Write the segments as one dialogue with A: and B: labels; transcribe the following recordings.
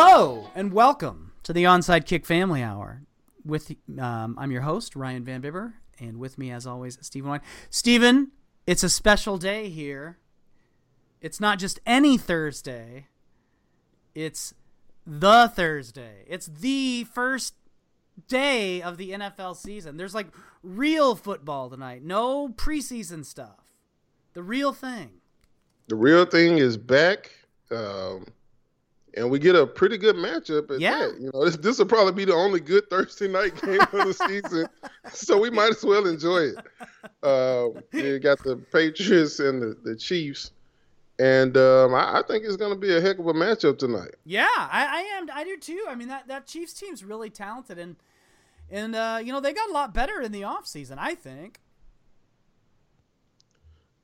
A: Hello and welcome to the Onside Kick Family Hour. With um, I'm your host Ryan Van Bibber, and with me, as always, Stephen White. Stephen, it's a special day here. It's not just any Thursday. It's the Thursday. It's the first day of the NFL season. There's like real football tonight. No preseason stuff. The real thing.
B: The real thing is back. Um, and we get a pretty good matchup at
A: Yeah.
B: that. You know, this this will probably be the only good Thursday night game of the season, so we might as well enjoy it. Um, you got the Patriots and the, the Chiefs, and um, I, I think it's going to be a heck of a matchup tonight.
A: Yeah, I, I am. I do too. I mean that that Chiefs team's really talented, and and uh, you know they got a lot better in the offseason, I think.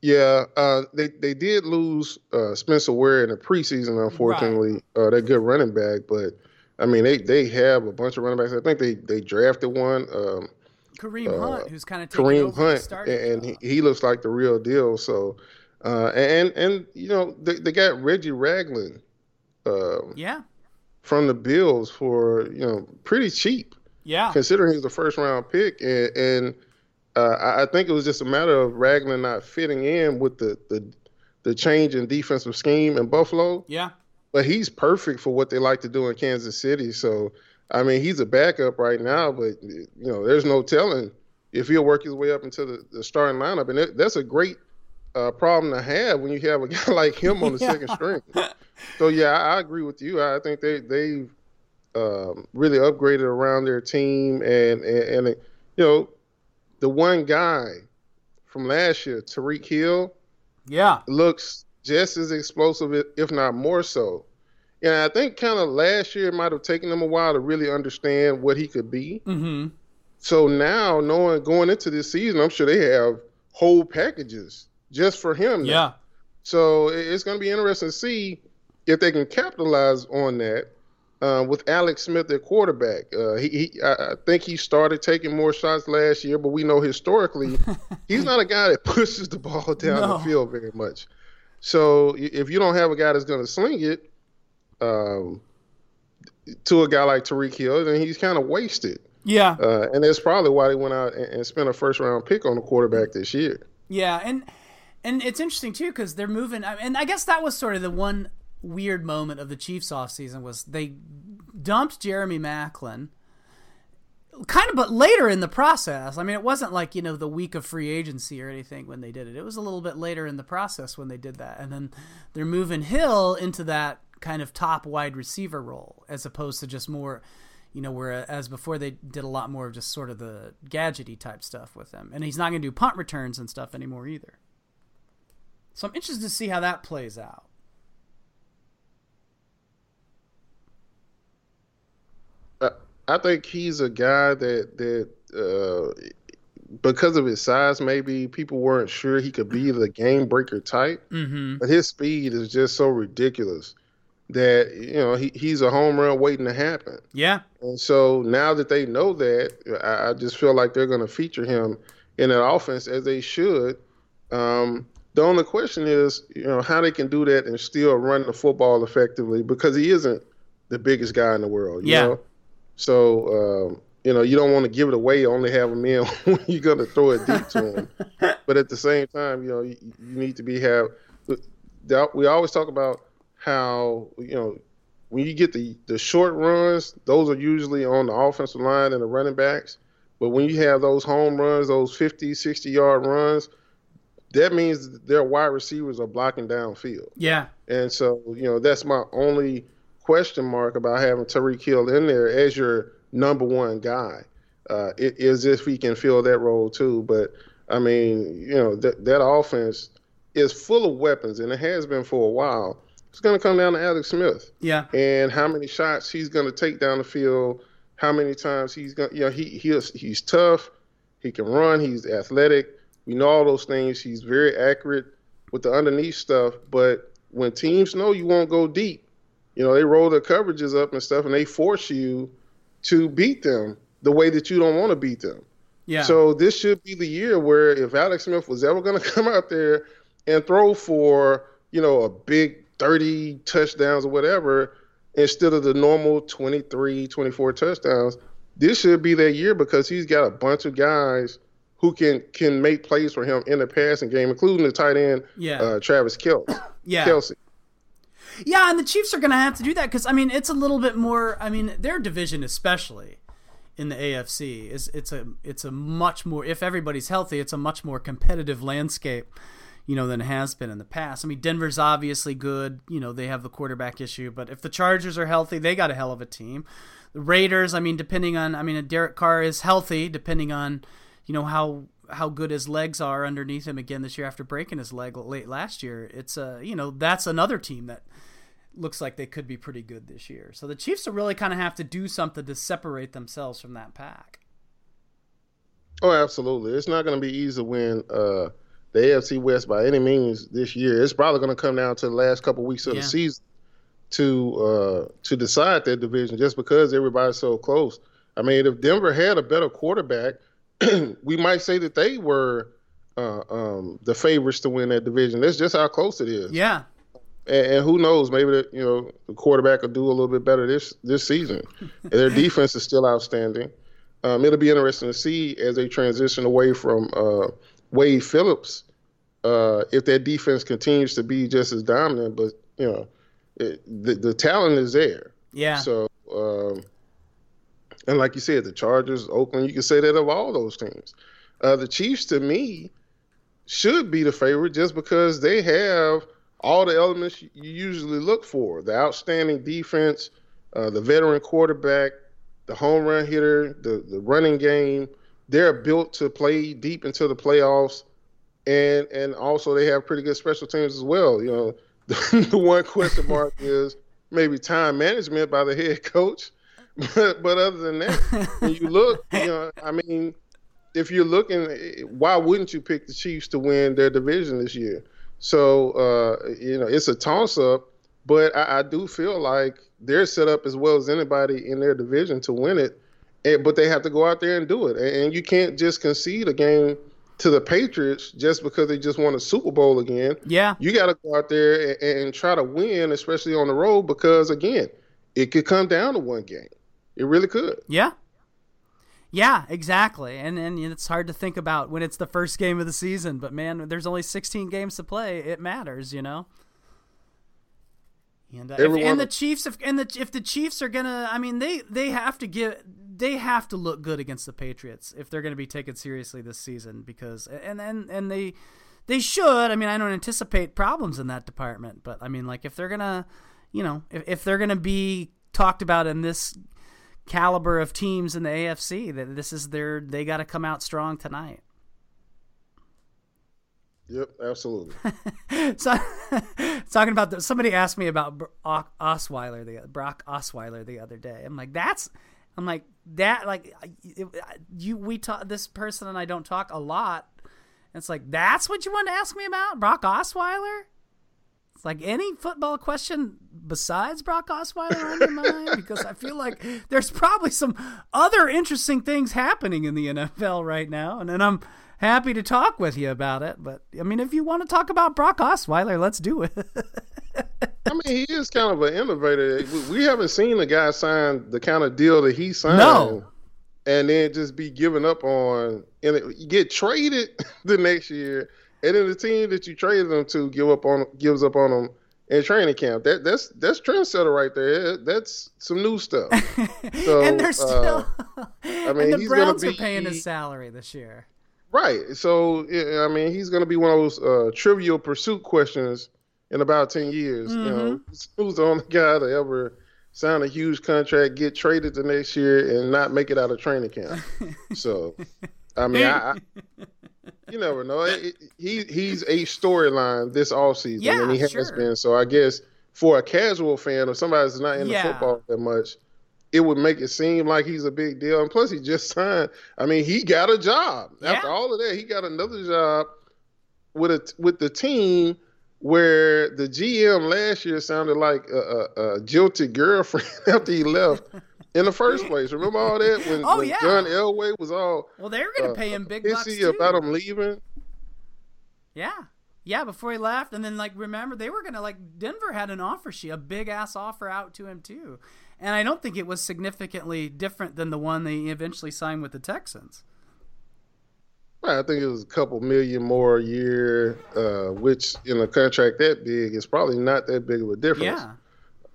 B: Yeah, uh, they they did lose uh, Spencer Ware in the preseason, unfortunately. Uh, that good running back, but I mean they they have a bunch of running backs. I think they they drafted one. Um,
A: Kareem
B: Uh,
A: Hunt, who's kind of
B: Kareem Hunt,
A: starting
B: and he, he looks like the real deal. So, uh, and and you know they, they got Reggie Ragland um,
A: yeah,
B: from the Bills for you know pretty cheap,
A: yeah,
B: considering he's a first round pick, and, and uh, I I think it was just a matter of Ragland not fitting in with the the the change in defensive scheme in Buffalo
A: yeah,
B: but he's perfect for what they like to do in Kansas City. So, I mean, he's a backup right now, but you know, there's no telling if he'll work his way up into the, the starting lineup, and that, that's a great uh, problem to have when you have a guy like him on the
A: Yeah.
B: second string. So, yeah, I, I agree with you. I think they they've um, really upgraded around their team, and, and and you know, the one guy from last year, Tyreek Hill
A: yeah,
B: looks just as explosive, if not more so. And I think kind of last year it might have taken him a while to really understand what he could be.
A: mm-hmm.
B: So now, knowing going into this season, I'm sure they have whole packages just for him. now.
A: yeah,
B: So it's going to be interesting to see if they can capitalize on that uh, with Alex Smith at quarterback. Uh, he, he, I think he started taking more shots last year, but we know historically he's not a guy that pushes the ball down
A: No.
B: the field very much. So if you don't have a guy that's going to sling it um, to a guy like Tyreek Hill, then he's kind of wasted.
A: yeah,
B: Uh, and that's probably why they went out and, and spent a first round pick on the quarterback this year.
A: yeah, and and it's interesting too because they're moving, and I guess that was sort of the one weird moment of the Chiefs offseason was they dumped Jeremy Maclin. Kind of, but later in the process. I mean, it wasn't like you know the week of free agency or anything when they did it. It was a little bit later in the process when they did that, and then they're moving Hill into that kind of top wide receiver role as opposed to just more, you know, whereas before they did a lot more of just sort of the gadgety type stuff with him, and he's not going to do punt returns and stuff anymore either. So I'm interested to see how that plays out.
B: I- think he's a guy that that uh, because of his size, maybe people weren't sure he could be the game breaker type.
A: Mm-hmm.
B: But his speed is just so ridiculous that you know he, he's a home run waiting to happen.
A: Yeah.
B: And so now that they know that, I, I just feel like they're going to feature him in that offense as they should. Um, the only question is, you know, how they can do that and still run the football effectively because he isn't the biggest guy in the world. You
A: Yeah.
B: Know? So, um, you know, you don't want to give it away, You only have him in when you're going to throw it deep to him. but at the same time, you know, you, you need to be have. We always talk about how you know when you get the the short runs, those are usually on the offensive line and the running backs. But when you have those home runs, those 50, 60 yard runs, that means their wide receivers are blocking downfield.
A: Yeah.
B: And so, you know, that's my only question mark about having Tyreek Hill in there as your number one guy. Uh, it is if he can fill that role too. But I mean, you know, that that offense is full of weapons, and it has been for a while. It's going to come down to Alex Smith
A: Yeah.
B: and how many shots he's going to take down the field. How many times he's going to, You know, he he's he's tough. He can run. He's athletic. We know all those things. He's very accurate with the underneath stuff. But when teams know you won't go deep, you know they roll their coverages up and stuff, and they force you to beat them the way that you don't want to beat them.
A: Yeah.
B: So this should be the year where if Alex Smith was ever going to come out there and throw for you know a big 30 touchdowns or whatever, instead of the normal 23, 24 touchdowns. This should be that year because he's got a bunch of guys who can can make plays for him in the passing game, including the tight end,
A: Yeah.
B: uh, Travis Kelce.
A: Yeah.
B: Kelce.
A: Yeah, and the Chiefs are going to have to do that because I mean it's a little bit more. I mean their division, especially in the AFC, is it's a it's a much more. If everybody's healthy, it's a much more competitive landscape, you know, than it has been in the past. I mean Denver's obviously good. You know they have the quarterback issue, but if the Chargers are healthy, they got a hell of a team. The Raiders, I mean, depending on, I mean, Derek Carr is healthy, depending on, you know how how good his legs are underneath him again this year after breaking his leg late last year. It's a you know that's another team that looks like they could be pretty good this year. So the Chiefs will really kind of have to do something to separate themselves from that pack.
B: Oh, absolutely. It's not going to be easy to win uh, the AFC West by any means this year. It's probably going to come down to the last couple weeks of
A: Yeah.
B: the season to uh, to decide that division, just because everybody's so close. I mean, if Denver had a better quarterback, we might say that they were uh, um, the favorites to win that division. That's just how close it is.
A: Yeah,
B: And, and who knows? Maybe the, you know the quarterback will do a little bit better this this season. And their defense is still outstanding. Um, it'll be interesting to see as they transition away from uh, Wade Phillips uh, if that defense continues to be just as dominant. But you know, it, the the talent is there.
A: yeah,
B: So, um, and like you said, the Chargers, Oakland, you can say that of all those teams. Uh, the Chiefs, to me, should be the favorite just because they have all the elements you usually look for the outstanding defense, uh, the veteran quarterback, the home run hitter, the, the running game. They're built to play deep into the playoffs. And, and also they have pretty good special teams as well. You know, the one question mark is maybe time management by the head coach. But, but other than that, when you look, you know, I mean, if you're looking, why wouldn't you pick the Chiefs to win their division this year? So, uh, you know, it's a toss up, but I, I do feel like they're set up as well as anybody in their division to win it. And, but they have to go out there and do it. And, and you can't just concede a game to the Patriots just because they just won a Super Bowl again
A: yeah,
B: you got to go out there and, and try to win, especially on the road, because again, it could come down to one game. It really could.
A: yeah, yeah, exactly. And and it's hard to think about when it's the first game of the season, but man, there's only 16 games to play. It matters, you know. And, uh, if, and the Chiefs, if and the if the Chiefs are gonna, I mean, they they have to give, they have to look good against the Patriots if they're gonna be taken seriously this season because and and and they they should. I mean, I don't anticipate problems in that department, but I mean, like if they're gonna, you know, if if they're gonna be talked about in this caliber of teams in the AFC, that this is their they got to come out strong tonight.
B: Yep, absolutely.
A: So, talking about the, somebody asked me about Brock Osweiler the Brock Osweiler the other day. I'm like, that's, I'm like that, like it, you we talk this person and I don't talk a lot. And it's like that's what you want to ask me about, Brock Osweiler. Like any football question besides Brock Osweiler on your mind because I feel like there's probably some other interesting things happening in the NFL right now, and then I'm happy to talk with you about it. But I mean, if you want to talk about Brock Osweiler, let's do it.
B: I mean, he is kind of an innovator. We, we haven't seen a guy sign the kind of deal that he signed.
A: No.
B: And then just be given up on, and get traded the next year, and then the team that you traded them to give up on gives up on them in training camp. That that's that's trendsetter right there. That's some new stuff. So,
A: and they're still.
B: uh, mean,
A: and the Browns are paying his salary this year.
B: Right. So I mean, he's going to be one of those uh, trivial pursuit questions in about ten years. You know, who's the only guy to ever sign a huge contract, get traded the next year, and not make it out of training camp? so, I mean, I, I, you never know. It, it- he he's a storyline this offseason,
A: Yeah,
B: and he has
A: sure.
B: been. So I guess for a casual fan or somebody that's not into
A: Yeah.
B: football that much. It would make it seem like he's a big deal, and plus he just signed. I mean, he got a job after all of that. He got another job with a with the team where the GM last year sounded like a, a, a jilted girlfriend after he left in the first place. Remember all that when,
A: Oh,
B: when
A: yeah.
B: John Elway was all
A: Well, they're going to
B: uh,
A: pay him big bucks too.
B: about him leaving.
A: Yeah. Yeah, before he left, and then like remember they were gonna like Denver had an offer sheet, a big ass offer out to him too, and I don't think it was significantly different than the one they eventually signed with the Texans.
B: I think it was a couple million more a year, uh, which in a contract that big is probably not that big of a difference.
A: Yeah.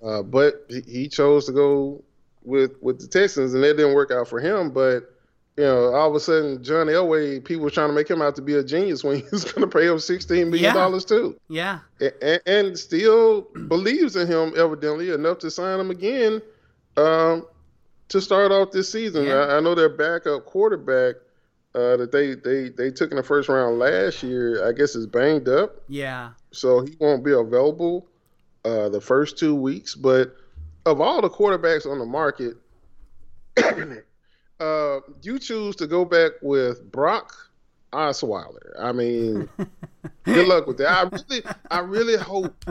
B: Uh, but he, he chose to go with with the Texans, and that didn't work out for him. But you know, all of a sudden, John Elway, people were trying to make him out to be a genius when he was going to pay him sixteen million dollars
A: yeah.
B: too.
A: Yeah.
B: And, and, still believes in him evidently enough to sign him again um, to start off this season.
A: Yeah.
B: I, I know their backup quarterback uh, that they, they they took in the first round last year, I guess is banged up.
A: Yeah.
B: So he won't be available uh, the first two weeks. But of all the quarterbacks on the market, uh, you choose to go back with Brock Osweiler. I mean, good luck with that. I really, I really hope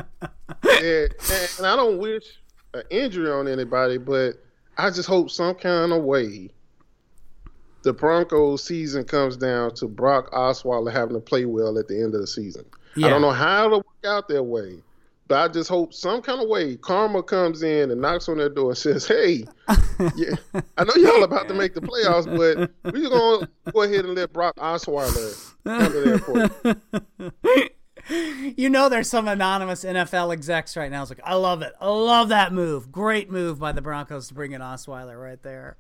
B: that, and I don't wish an injury on anybody, but I just hope some kind of way the Broncos season comes down to Brock Osweiler having to play well at the end of the season.
A: Yeah.
B: I don't know how it'll work out that way, but I just hope some kind of way karma comes in and knocks on their door and says, "Hey, yeah, I know y'all about to make the playoffs, but we're gonna go ahead and let Brock Osweiler handle that for you."
A: you know there's some anonymous NFL execs right now. It's like, I love it. I love that move. Great move by the Broncos to bring in Osweiler right there.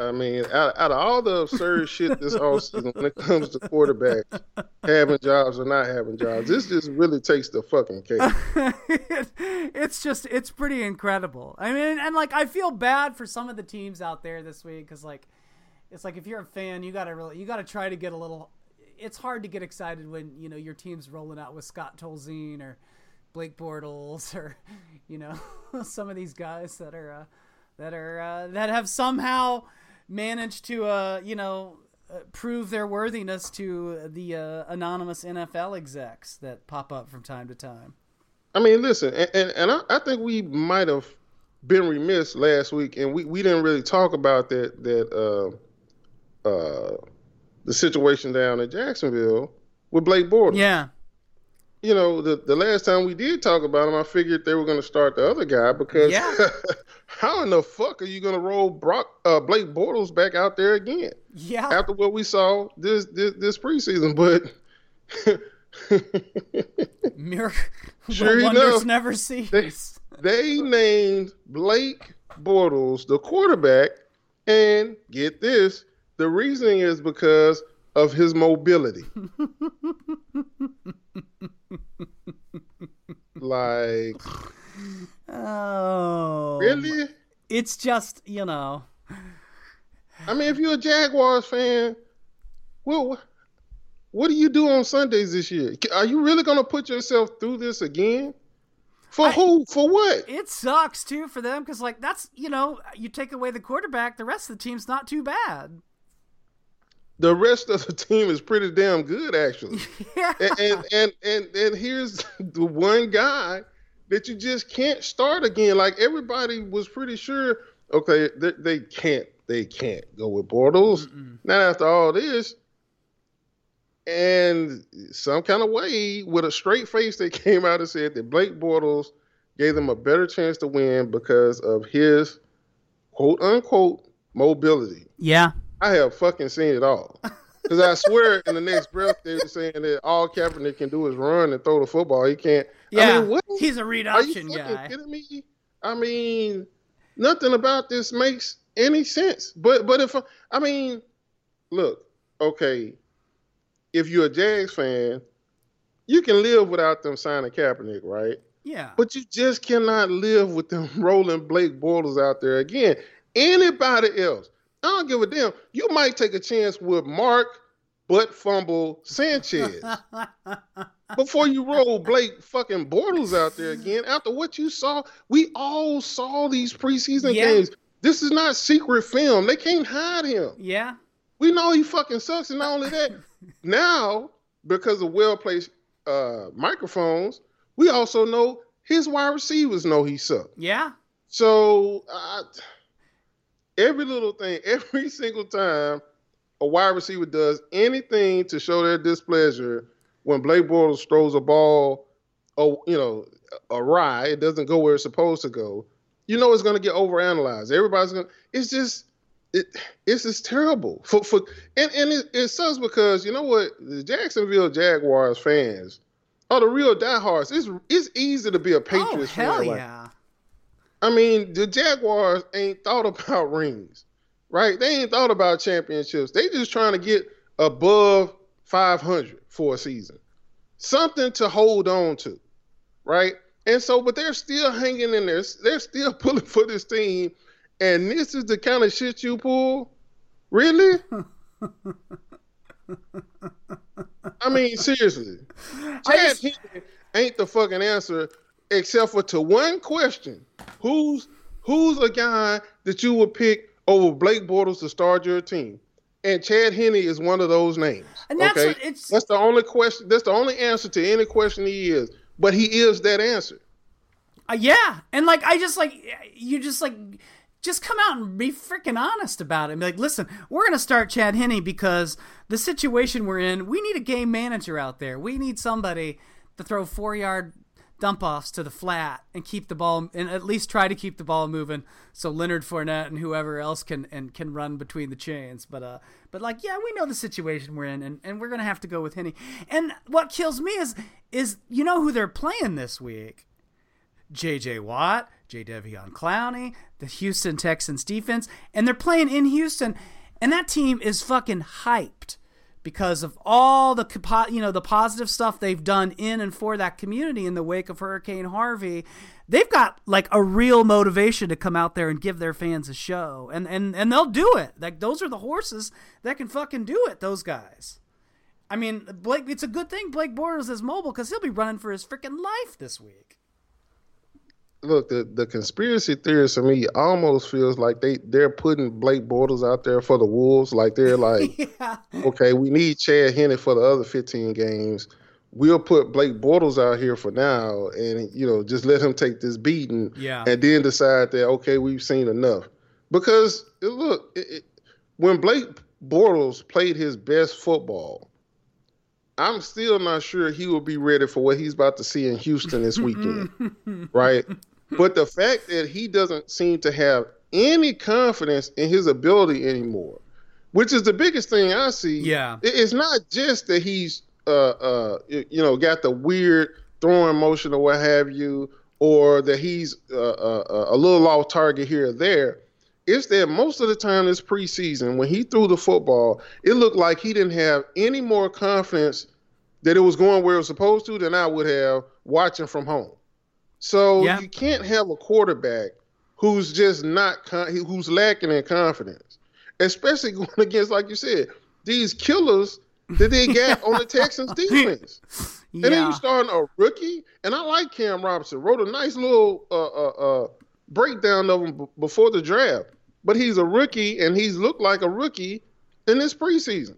B: I mean, out, out of all the absurd shit this offseason when it comes to quarterbacks having jobs or not having jobs, this just really takes the fucking cake.
A: it's just, it's pretty incredible. I mean, and like, I feel bad for some of the teams out there this week because, like, it's like if you're a fan, you gotta really, you gotta try to get a little. It's hard to get excited when you know your team's rolling out with Scott Tolzien or Blake Bortles or you know some of these guys that are uh, that are uh, that have somehow managed to, uh, you know, uh, prove their worthiness to the uh, anonymous NFL execs that pop up from time to time.
B: I mean, listen, and, and, and I, I, think we might have been remiss last week, and we, we didn't really talk about that that uh, uh, the situation down in Jacksonville with Blake Bortles.
A: Yeah.
B: You know, the the last time we did talk about him, I figured they were going to start the other guy because
A: yeah.
B: how in the fuck are you going to roll Brock uh, Blake Bortles back out there again?
A: Yeah.
B: After what we saw this this, this preseason, but
A: Mir-
B: sure
A: wonders
B: enough,
A: never cease.
B: They, they named Blake Bortles the quarterback, and get this: the reasoning is because of his mobility. like,
A: oh,
B: really?
A: It's just you know.
B: I mean, if you're a Jaguars fan, well, what do you do on Sundays this year? Are you really going to put yourself through this again? For I, who? For what?
A: It sucks too for them because, like, that's you know, you take away the quarterback, the rest of the team's not too bad.
B: The rest of the team is pretty damn good, actually.
A: yeah.
B: And, and and and and here's the one guy that you just can't start again. Like everybody was pretty sure, okay, they, they can't they can't go with Bortles. Mm-mm. Not after all this. And some kind of way, with a straight face, they came out and said that Blake Bortles gave them a better chance to win because of his quote unquote mobility.
A: Yeah.
B: I have fucking seen it all. Because I swear in the next breath they were saying that all Kaepernick can do is run and throw the football. He can't.
A: Yeah,
B: I mean, what?
A: he's a read
B: Are you fucking
A: guy.
B: kidding me? I mean, nothing about this makes any sense. But but if I mean, look, okay, if you're a Jags fan, you can live without them signing Kaepernick, right?
A: Yeah.
B: But you just cannot live with them rolling Blake Bortles out there again. Anybody else, I don't give a damn. You might take a chance with Mark butt fumble Sanchez before you roll Blake fucking Bortles out there again. After what you saw, we all saw these preseason
A: Yeah.
B: games. This is not secret film. They can't hide him.
A: Yeah.
B: We know he fucking sucks, and not only that, now because of well placed uh, microphones, we also know his wide receivers know he sucks.
A: Yeah.
B: So uh, every little thing, every single time a wide receiver does anything to show their displeasure when Blake Bortles throws a ball, oh, you know, awry, it doesn't go where it's supposed to go. You know it's going to get overanalyzed. Everybody's going. to It's just it. It's just terrible for for and and it, it sucks because you know what the Jacksonville Jaguars fans are the real diehards. It's it's easy to be a Patriots
A: oh, hell
B: fan.
A: yeah.
B: Like, I mean, the Jaguars ain't thought about rings, right? They ain't thought about championships. They just trying to get above 500 for a season, something to hold on to, right? And so, but they're still hanging in there. They're still pulling for this team. And this is the kind of shit you pull? Really? I mean, seriously. Chad just... ain't the fucking answer except for to one question. Who's who's a guy that you would pick over Blake Bortles to start your team? And Chad Henne is one of those names.
A: And that's
B: okay?
A: it's
B: that's the only question. That's the only answer to any question he is. But he is that answer.
A: Uh, yeah, and like I just like you just like just come out and be freaking honest about it. And be like, listen, we're going to start Chad Henne because the situation we're in, we need a game manager out there. We need somebody to throw four yard dump offs to the flat and keep the ball and at least try to keep the ball moving so Leonard Fournette and whoever else can and can run between the chains. But uh but like yeah, we know the situation we're in and, and we're gonna have to go with Henne. And what kills me is is you know who they're playing this week? JJ Watt, Jadeveon Clowney, the Houston Texans defense, and they're playing in Houston, and that team is fucking hyped because of all the you know the positive stuff they've done in and for that community in the wake of Hurricane Harvey. They've got like a real motivation to come out there and give their fans a show, and and and they'll do it. Like those are the horses that can fucking do it. Those guys. I mean, Blake. It's a good thing Blake Bortles is mobile because he'll be running for his freaking life this week
B: look, the, the conspiracy theorists to me almost feels like they they're putting Blake Bortles out there for the Wolves. Like they're like, yeah. okay, we need Chad Henne for the other 15 games. We'll put Blake Bortles out here for now, and you know, just let him take this beating,
A: yeah.
B: and then decide that okay, we've seen enough. Because look, it, it, when Blake Bortles played his best football, I'm still not sure he will be ready for what he's about to see in Houston this weekend, right? But the fact that he doesn't seem to have any confidence in his ability anymore, which is the biggest thing I see.
A: Yeah,
B: it's not just that he's uh uh you know got the weird throwing motion or what have you, or that he's uh, uh, uh, a little off target here or there. It's that most of the time this preseason, when he threw the football, it looked like he didn't have any more confidence that it was going where it was supposed to than I would have watching from home. So yeah. you can't have a quarterback who's just not con- who's lacking in confidence, especially going against, like you said, these killers that they got on the Texans defense. Yeah. And then you starting a rookie, and I like Cam Robinson. Wrote a nice little uh, uh, uh, breakdown of him b- before the draft, but he's a rookie, and he's looked like a rookie in this preseason.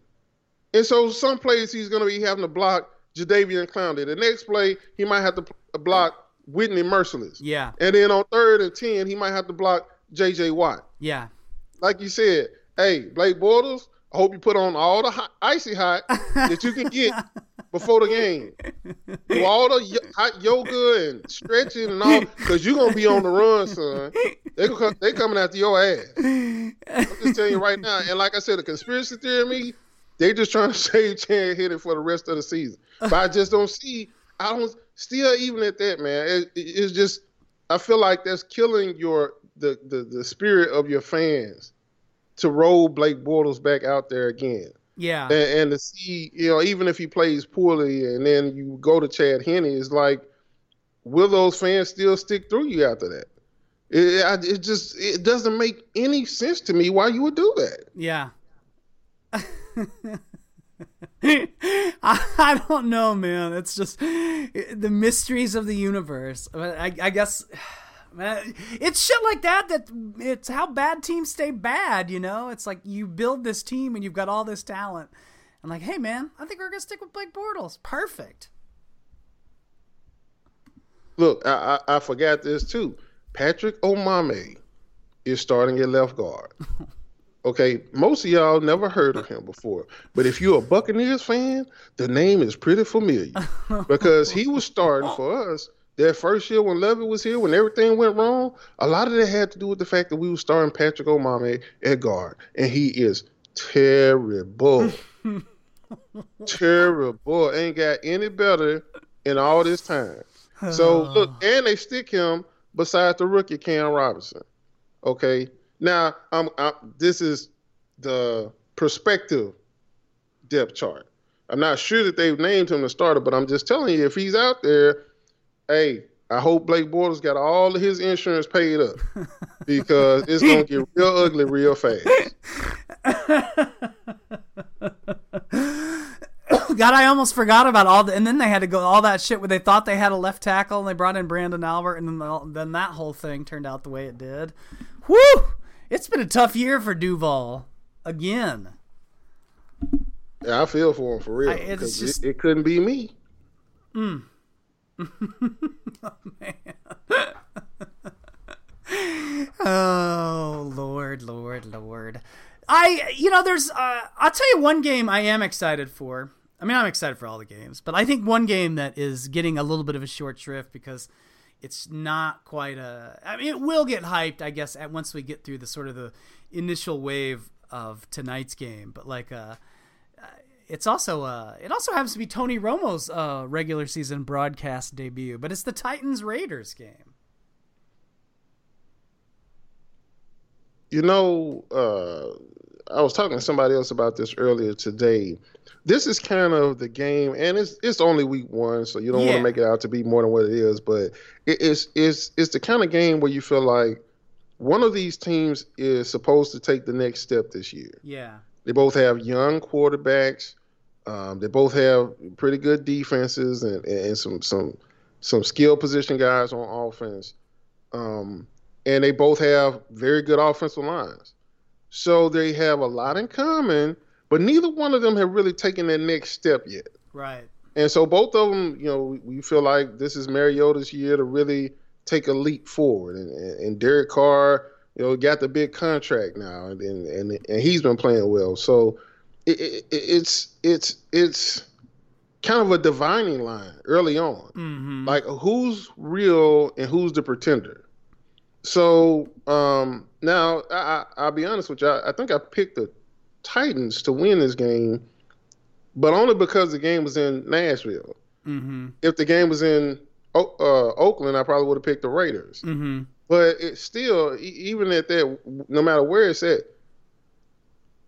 B: And so some plays he's going to be having to block Jadeveon Clowney. The next play he might have to uh, block Whitney Mercilus.
A: Yeah.
B: And then on third and 10, he might have to block J.J. Watt.
A: Yeah.
B: Like you said, hey, Blake Bortles, I hope you put on all the hot, icy hot that you can get before the game. Do all the hot yoga and stretching and all, because you're going to be on the run, son. They they coming after your ass. I'm just telling you right now. And like I said, the conspiracy theory me, they just trying to save Chad Henne for the rest of the season. But I just don't see, I don't, still even at that, man, it, it's just I feel like that's killing your the, the the spirit of your fans to roll Blake Bortles back out there again.
A: Yeah,
B: and, and, to see you know even if he plays poorly and then you go to Chad Henne, it's like will those fans still stick through you after that? It, it just it doesn't make any sense to me why you would do that.
A: Yeah. I, don't know, man. It's just the mysteries of the universe. I, I guess it's shit like that that it's how bad teams stay bad. You know, it's like you build this team and you've got all this talent. I'm like, hey, man, I think we're gonna stick with Blake Bortles. Perfect.
B: Look, I, I, I forgot this too. Patrick Omameh is starting at left guard. Okay, most of y'all never heard of him before, but if you're a Buccaneers fan, the name is pretty familiar because he was starting for us that first year when Lovie was here, when everything went wrong. A lot of that had to do with the fact that we were starting Patrick Omameh at guard, and he is terrible, terrible. Ain't got any better in all this time. So look, and they stick him beside the rookie Cam Robinson. Okay, now, I'm, I'm, this is the perspective depth chart. I'm not sure that they've named him the starter, but I'm just telling you, if he's out there, hey, I hope Blake Bortles got all of his insurance paid up because it's gonna get real ugly real fast.
A: God, I almost forgot about all the, and then they had to go all that shit where they thought they had a left tackle and they brought in Branden Albert, and then the, then that whole thing turned out the way it did. Whew! It's been a tough year for Duval again.
B: Yeah, I feel for him for real. Just... it, it, couldn't be me.
A: Mm. Oh, man. oh Lord, Lord, Lord. I, you know, there's. Uh, I'll tell you one game I am excited for. I mean, I'm excited for all the games, but I think one game that is getting a little bit of a short shrift because it's not quite a. I mean, it will get hyped, I guess, at once we get through the sort of the initial wave of tonight's game. But like, uh, it's also uh, it also happens to be Tony Romo's uh, regular season broadcast debut, but it's the Titans Raiders game.
B: You know, uh, I was talking to somebody else about this earlier today this is kind of the game, and it's it's only week one, so you don't yeah. want to make it out to be more than what it is. But it, it's it's it's the kind of game where you feel like one of these teams is supposed to take the next step this year.
A: Yeah,
B: they both have young quarterbacks. Um, they both have pretty good defenses and, and some some some skill position guys on offense. Um, and they both have very good offensive lines. So they have a lot in common but neither one of them have really taken that next step yet.
A: Right.
B: And so both of them, you know, we feel like this is Mariota's year to really take a leap forward. And, and Derek Carr, you know, got the big contract now, and and and he's been playing well. So it, it, it's it's it's kind of a divining line early on.
A: Mm-hmm.
B: Like who's real and who's the pretender. So um, now I, will be honest with you. I, I think I picked the Titans to win this game, but only because the game was in Nashville.
A: Mm-hmm.
B: If the game was in uh, Oakland, I probably would have picked the Raiders.
A: Mm-hmm.
B: But it's still, even at that, no matter where it's at,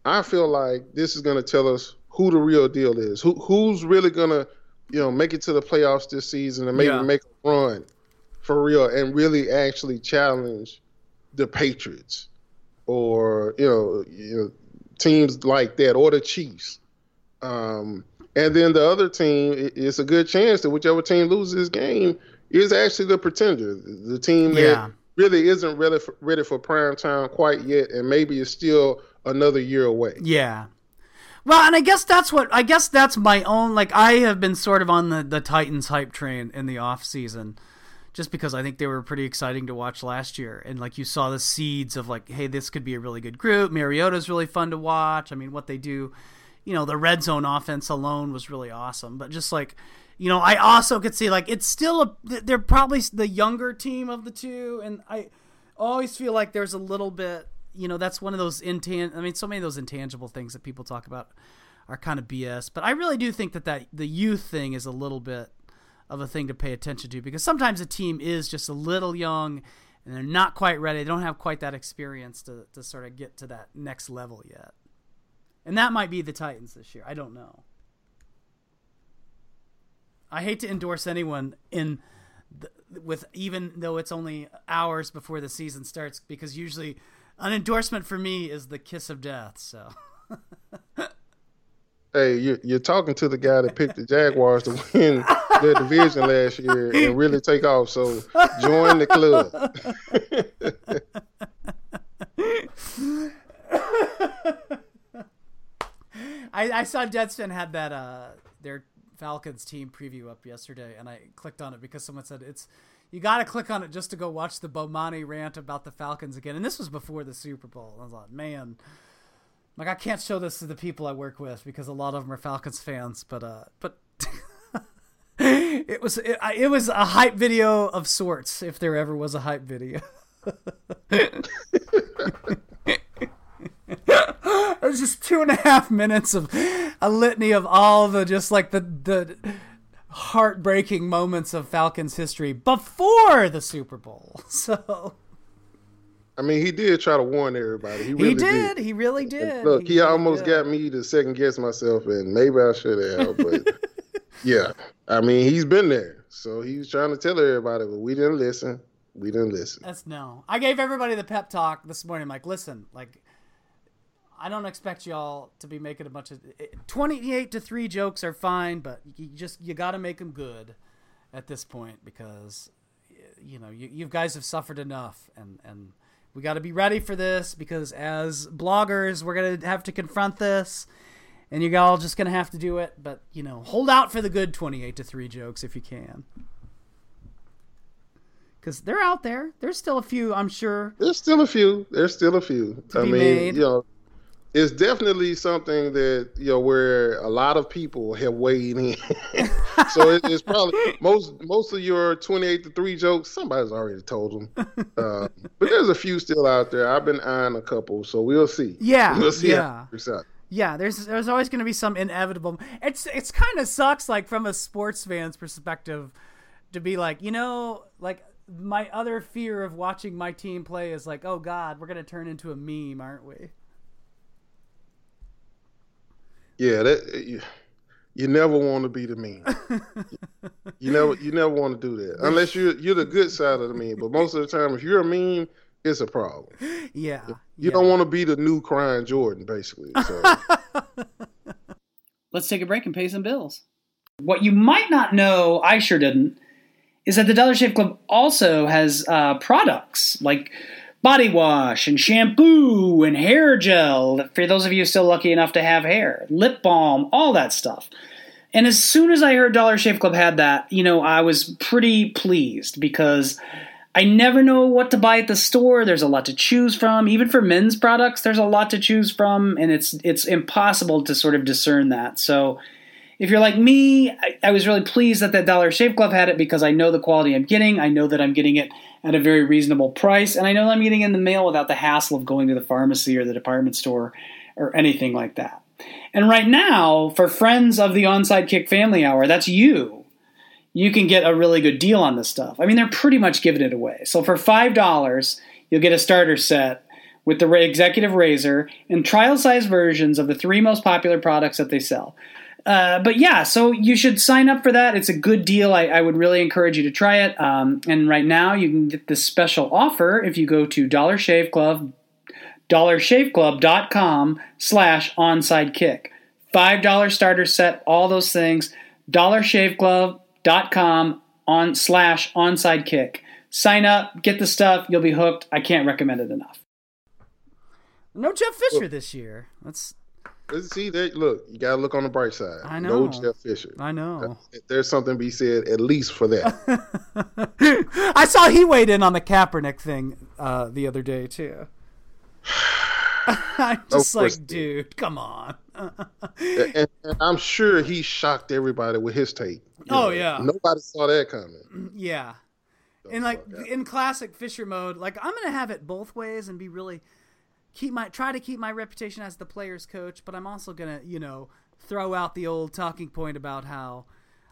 B: I feel like this is going to tell us who the real deal is. Who who's really going to, you know, make it to the playoffs this season and maybe yeah. make a run for real and really actually challenge the Patriots or you know, you know teams like that or the Chiefs. Um, and then the other team, it's a good chance that whichever team loses this game is actually the pretender, the team yeah. that really isn't ready for, ready for prime time quite yet, and maybe is still another year away.
A: Yeah. Well, and I guess that's what I guess that's my own like I have been sort of on the the Titans hype train in the off season just because I think they were pretty exciting to watch last year. And like you saw the seeds of like, hey, this could be a really good group. Mariota's really fun to watch. I mean, what they do, you know, the red zone offense alone was really awesome. But just like, you know, I also could see like it's still a they're probably the younger team of the two, and I always feel like there's a little bit, you know, that's one of those intan. I mean, so many of those intangible things that people talk about are kind of BS. But I really do think that that the youth thing is a little bit of a thing to pay attention to because sometimes a team is just a little young and they're not quite ready. They don't have quite that experience to, to sort of get to that next level yet. And that might be the Titans this year. I don't know. I hate to endorse anyone in the, with even though it's only hours before the season starts because usually an endorsement for me is the kiss of death. So
B: Hey, you, you're talking to the guy that picked the Jaguars to win their division last year and really take off. So join the club.
A: I, I saw Deadspin had that uh, their Falcons team preview up yesterday, and I clicked on it because someone said it's you got to click on it just to go watch the Bomani rant about the Falcons again. And this was before the Super Bowl. I was like, man, Like I can't show this to the people I work with because a lot of them are Falcons fans, but uh, but it was it, it was a hype video of sorts if there ever was a hype video. it was just two and a half minutes of a litany of all the just like the the heartbreaking moments of Falcons history before the Super Bowl. So
B: I mean, he did try to warn everybody. He, really
A: he did.
B: did.
A: He really did.
B: Look, he,
A: really
B: almost
A: did.
B: got me to second guess myself, and maybe I should have. But yeah, I mean, he's been there, so he was trying to tell everybody, but we didn't listen. We didn't listen.
A: That's no. I gave everybody the pep talk this morning. Like, listen, like, I don't expect y'all to be making a bunch of eh, twenty-eight to three jokes are fine, but you just you got to make them good at this point because eh, you know you, you guys have suffered enough, and and we got to be ready for this because as bloggers, we're gonna have to confront this. And you all just gonna have to do it, but you know, hold out for the good twenty-eight to three jokes if you can because they're out there. There's still a few, I'm sure.
B: There's still a few. There's still a few.
A: To
B: I
A: be
B: mean,
A: made.
B: you know, it's definitely something that you know where a lot of people have weighed in. so it, it's probably most most of your 28 to three jokes. Somebody's already told them, uh, but there's a few still out there. I've been eyeing a couple, so we'll see.
A: Yeah,
B: we'll see
A: yeah.
B: how it works out.
A: Yeah, there's there's always going to be some inevitable. It's it's kind of sucks, like from a sports fan's perspective, to be like, you know, like my other fear of watching my team play is like, oh God, we're going to turn into a meme, aren't we?
B: Yeah, that you, you never want to be the mean. you never you never want to do that unless you're you're the good side of the mean. But most of the time, if you're a mean, it's a problem.
A: Yeah,
B: You
A: yeah.
B: don't want to be the new crying Jordan, basically. So.
C: Let's take a break and pay some bills. What you might not know, I sure didn't, is that the Dollar Shave Club also has uh, products like body wash and shampoo and hair gel for those of you still lucky enough to have hair, lip balm, all that stuff. And as soon as I heard Dollar Shave Club had that, you know, I was pretty pleased because I never know what to buy at the store. There's a lot to choose from. Even for men's products, there's a lot to choose from, and it's it's impossible to sort of discern that. So if you're like me, I, I was really pleased that that Dollar Shave Club had it because I know the quality I'm getting. I know that I'm getting it at a very reasonable price, and I know I'm getting in the mail without the hassle of going to the pharmacy or the department store or anything like that. And right now, for friends of the Onside Kick Family Hour, that's you you can get a really good deal on this stuff. I mean, they're pretty much giving it away. So for five dollars, you'll get a starter set with the executive razor and trial size versions of the three most popular products that they sell. Uh, but yeah, so you should sign up for that. It's a good deal. I, I would really encourage you to try it. Um, and right now, you can get this special offer if you go to Dollar Shave Club, dollarshaveclub.com slash onside kick. $5 starter set, all those things. dollarshaveclub.com on slash onside kick. Sign up, get the stuff, you'll be hooked. I can't recommend it enough.
A: No Jeff Fisher this year. That's
B: Let's see that. Look, you gotta look on the bright side.
A: I know.
B: No Jeff Fisher.
A: I know.
B: There's something to be said at least for that.
A: I saw he weighed in on the Kaepernick thing uh, the other day too. I'm just like, dude, come on.
B: and, and I'm sure he shocked everybody with his take.
A: Oh, yeah.
B: Nobody saw that coming.
A: yeah. In like in classic Fisher mode, like I'm gonna have it both ways and be really keep my try to keep my reputation as the player's coach, but I'm also gonna you know throw out the old talking point about how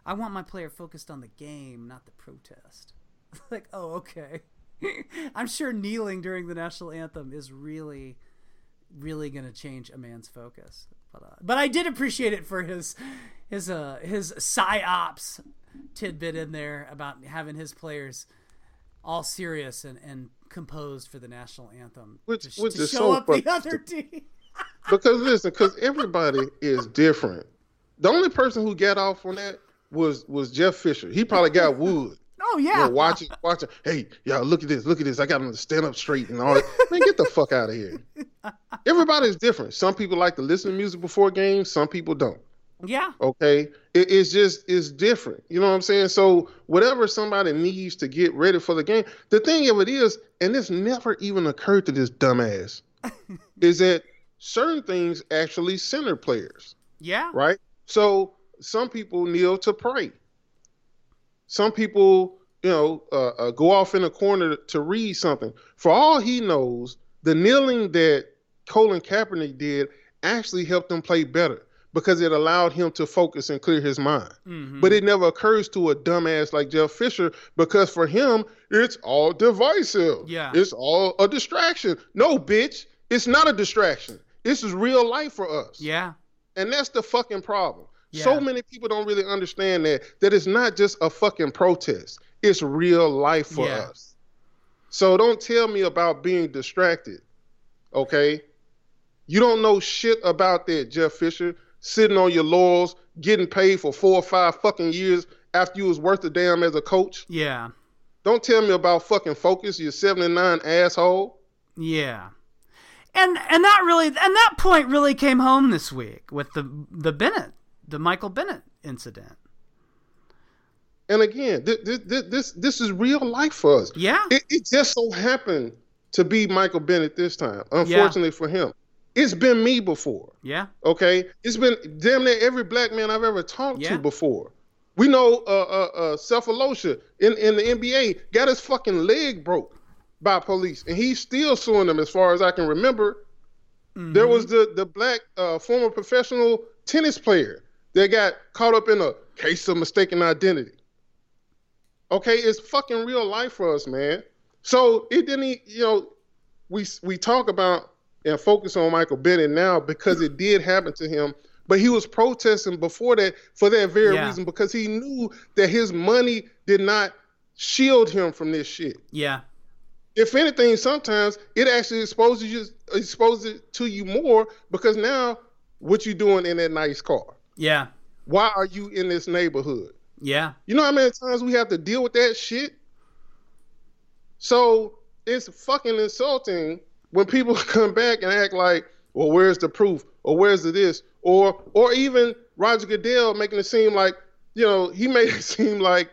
A: I want my player focused on the game, not the protest. like, oh, okay. I'm sure kneeling during the national anthem is really, really gonna change a man's focus. But uh, but I did appreciate it for his his uh his psyops tidbit in there about having his players all serious and, and composed for the national anthem
B: Which-
A: to,
B: which
A: to
B: is
A: show
B: so
A: up the other team.
B: Because listen, because everybody is different. The only person who got off on that was was Jeff Fisher. He probably got wood.
A: Oh
B: You
A: yeah,
B: know, watching, watching. Hey, y'all, look at this, look at this. I got him to stand up straight and all that. Man, get the fuck out of here. Everybody's different. Some people like to listen to music before games. Some people don't.
A: Yeah,
B: Okay, it, it's just it's different. You know what I'm saying? So whatever somebody needs to get ready for the game, the thing of it is, and this never even occurred to this dumbass, is that certain things actually center players.
A: Yeah.
B: Right. So some people kneel to pray. Some people, you know, uh, uh, go off in a corner to read something. For all he knows, the kneeling that Colin Kaepernick did actually helped him play better because it allowed him to focus and clear his mind. Mm-hmm. But it never occurs to a dumbass like Jeff Fisher because for him, it's all divisive.
A: Yeah.
B: It's all a distraction. No, bitch, it's not a distraction. This is real life for us.
A: Yeah.
B: And that's the fucking problem. Yeah. So many people don't really understand that that it's not just a fucking protest. It's real life for yeah. us. So don't tell me about being distracted. Okay? You don't know shit about that, Jeff Fisher, sitting on your laurels, getting paid for four or five fucking years after you was worth a damn as a coach.
A: Yeah.
B: Don't tell me about fucking focus, you 79 asshole.
A: Yeah. And and that really and that point really came home this week with the the Bennett, the Michael Bennett incident.
B: And again, this this this, this is real life for us.
A: Yeah.
B: It, it just so happened to be Michael Bennett this time. Unfortunately yeah. for him. It's been me before.
A: Yeah.
B: Okay. It's been damn near every black man I've ever talked yeah. to before. We know uh uh uh Sefolosha in, in the NBA got his fucking leg broke by police, and he's still suing them as far as I can remember. Mm-hmm. There was the the black uh, former professional tennis player that got caught up in a case of mistaken identity. Okay, it's fucking real life for us, man. So it didn't, you know, we we talk about and focus on Michael Bennett now because it did happen to him. But he was protesting before that for that very yeah. reason because he knew that his money did not shield him from this shit.
A: Yeah
B: if anything, sometimes it actually exposes you exposes it to you more because now what you doing in that nice car?
A: Yeah.
B: Why are you in this neighborhood?
A: Yeah.
B: You know how many times we have to deal with that shit? So it's fucking insulting when people come back and act like, well, where's the proof? Or where's the this? Or or even Roger Goodell making it seem like, you know, he made it seem like,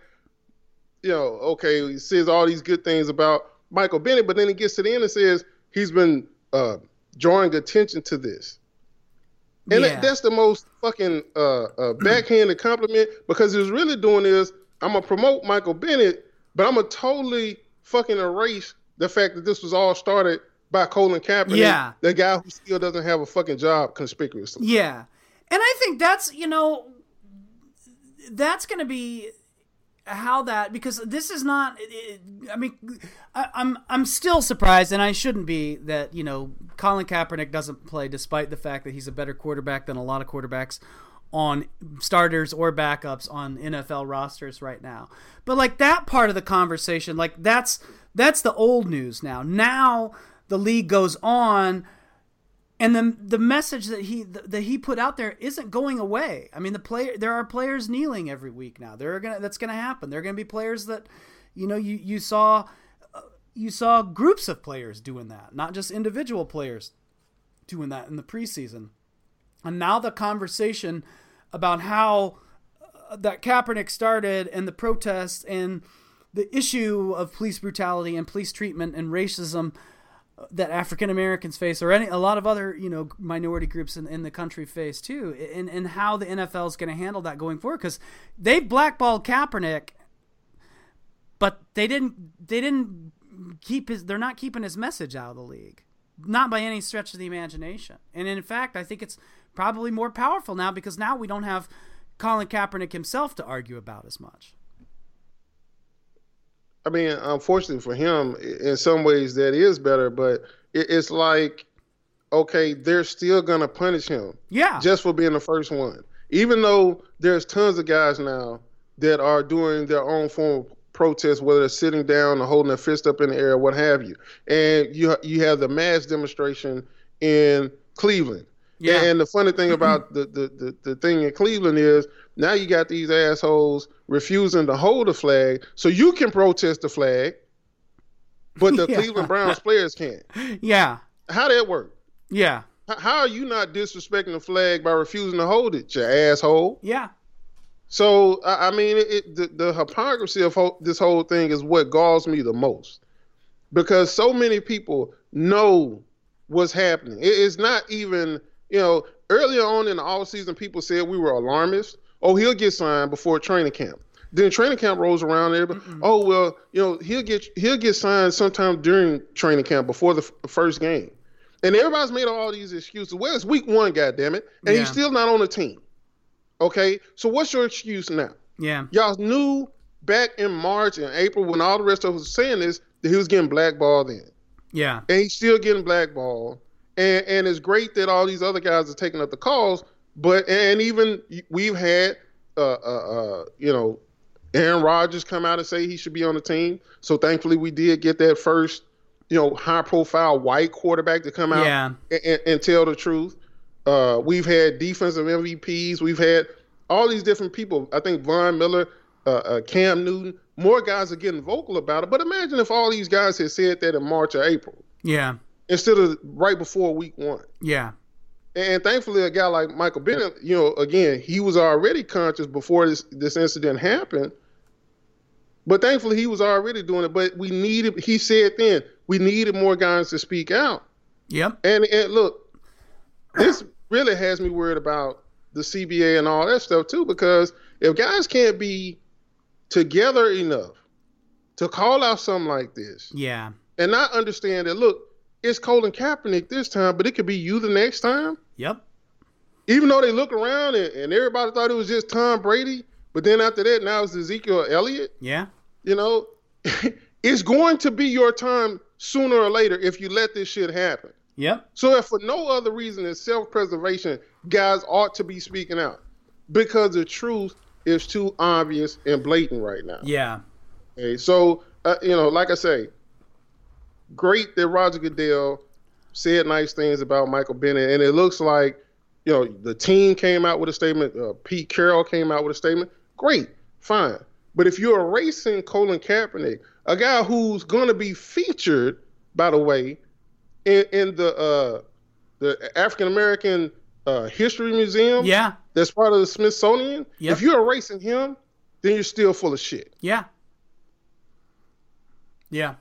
B: you know, okay, he says all these good things about Michael Bennett, but then he gets to the end and says he's been uh, drawing attention to this. And yeah. that, that's the most fucking uh, uh, backhanded compliment because he's really doing is I'm gonna promote Michael Bennett, but I'm gonna totally fucking erase the fact that this was all started by Colin Kaepernick,
A: yeah.
B: the guy who still doesn't have a fucking job conspicuously.
A: Yeah, and I think that's you know that's gonna be how that because this is not. I mean, I, I'm I'm still surprised, and I shouldn't be that you know Colin Kaepernick doesn't play, despite the fact that he's a better quarterback than a lot of quarterbacks on starters or backups on NFL rosters right now. But like that part of the conversation, like that's that's the old news now. Now the league goes on and the the message that he that he put out there isn't going away. I mean, the player there are players kneeling every week now. There are gonna that's gonna happen. There are gonna be players that, you know, you you saw uh, you saw groups of players doing that, not just individual players doing that in the preseason. And now the conversation about how uh, that Kaepernick started and the protests and the issue of police brutality and police treatment and racism that African Americans face, or any a lot of other you know minority groups in, in the country face too, and and how the NFL is going to handle that going forward because they blackballed Kaepernick, but they didn't they didn't keep his they're not keeping his message out of the league, not by any stretch of the imagination, and in fact I think it's probably more powerful now because now we don't have Colin Kaepernick himself to argue about as much.
B: I mean, unfortunately for him, in some ways that is better, but it's like, okay, they're still gonna punish him,
A: yeah,
B: just for being the first one. Even though there's tons of guys now that are doing their own form of protest, whether they're sitting down or holding their fist up in the air, what have you, and you you have the mass demonstration in Cleveland. Yeah. And the funny thing about the, the, the, the thing in Cleveland is now you got these assholes refusing to hold the flag, so you can protest the flag, but the yeah. Cleveland Browns players can't.
A: Yeah.
B: How that work?
A: Yeah.
B: How are you not disrespecting the flag by refusing to hold it, you asshole?
A: Yeah.
B: So I mean, it, the, the hypocrisy of ho- this whole thing is what galls me the most, because so many people know what's happening. It is not even, you know, earlier on in the off season, people said we were alarmist. Oh, he'll get signed before training camp. Then training camp rolls around there. Oh well, you know he'll get he'll get signed sometime during training camp before the f- first game, and everybody's made all these excuses. Well, it's week one, goddamn it, and
A: Yeah.
B: he's still not on the team. Okay, so what's your excuse now?
A: Yeah.
B: Y'all knew back in March and April when all the rest of us was saying this that he was getting blackballed in,
A: Yeah.
B: and he's still getting blackballed. And and it's great that all these other guys are taking up the calls, but and even we've had uh uh, uh you know Aaron Rodgers come out and say he should be on the team. So thankfully we did get that first you know high profile white quarterback to come out
A: Yeah.
B: and, and, tell the truth. Uh, we've had defensive MVPs. We've had all these different people. I think Von Miller, uh, uh, Cam Newton, more guys are getting vocal about it. But imagine if all these guys had said that in March or April
A: Yeah.
B: Instead of right before week one.
A: Yeah.
B: And thankfully, a guy like Michael Bennett, you know, again, he was already conscious before this this incident happened. But thankfully, he was already doing it. But we needed, he said then, we needed more guys to speak out.
A: Yep.
B: And, and look, this really has me worried about the CBA and all that stuff too, because if guys can't be together enough to call out something like this
A: Yeah.
B: and not understand that, look, it's Colin Kaepernick this time, but it could be you the next time.
A: Yep.
B: Even though they look around and, and everybody thought it was just Tom Brady, but then after that, now it's Ezekiel Elliott.
A: Yeah.
B: You know, it's going to be your time sooner or later if you let this shit happen.
A: Yep.
B: So if for no other reason than self-preservation, guys ought to be speaking out because the truth is too obvious and blatant right now.
A: Yeah.
B: Okay, so uh, you know, like I say, great that Roger Goodell said nice things about Michael Bennett, and it looks like you know the team came out with a statement. Uh, Pete Carroll came out with a statement. Great, fine. But if you're erasing Colin Kaepernick, a guy who's going to be featured, by the way, in, in the uh, the African American uh, History Museum,
A: Yeah.
B: that's part of the Smithsonian.
A: Yep.
B: If you're erasing him, then you're still full of shit.
A: Yeah. Yeah.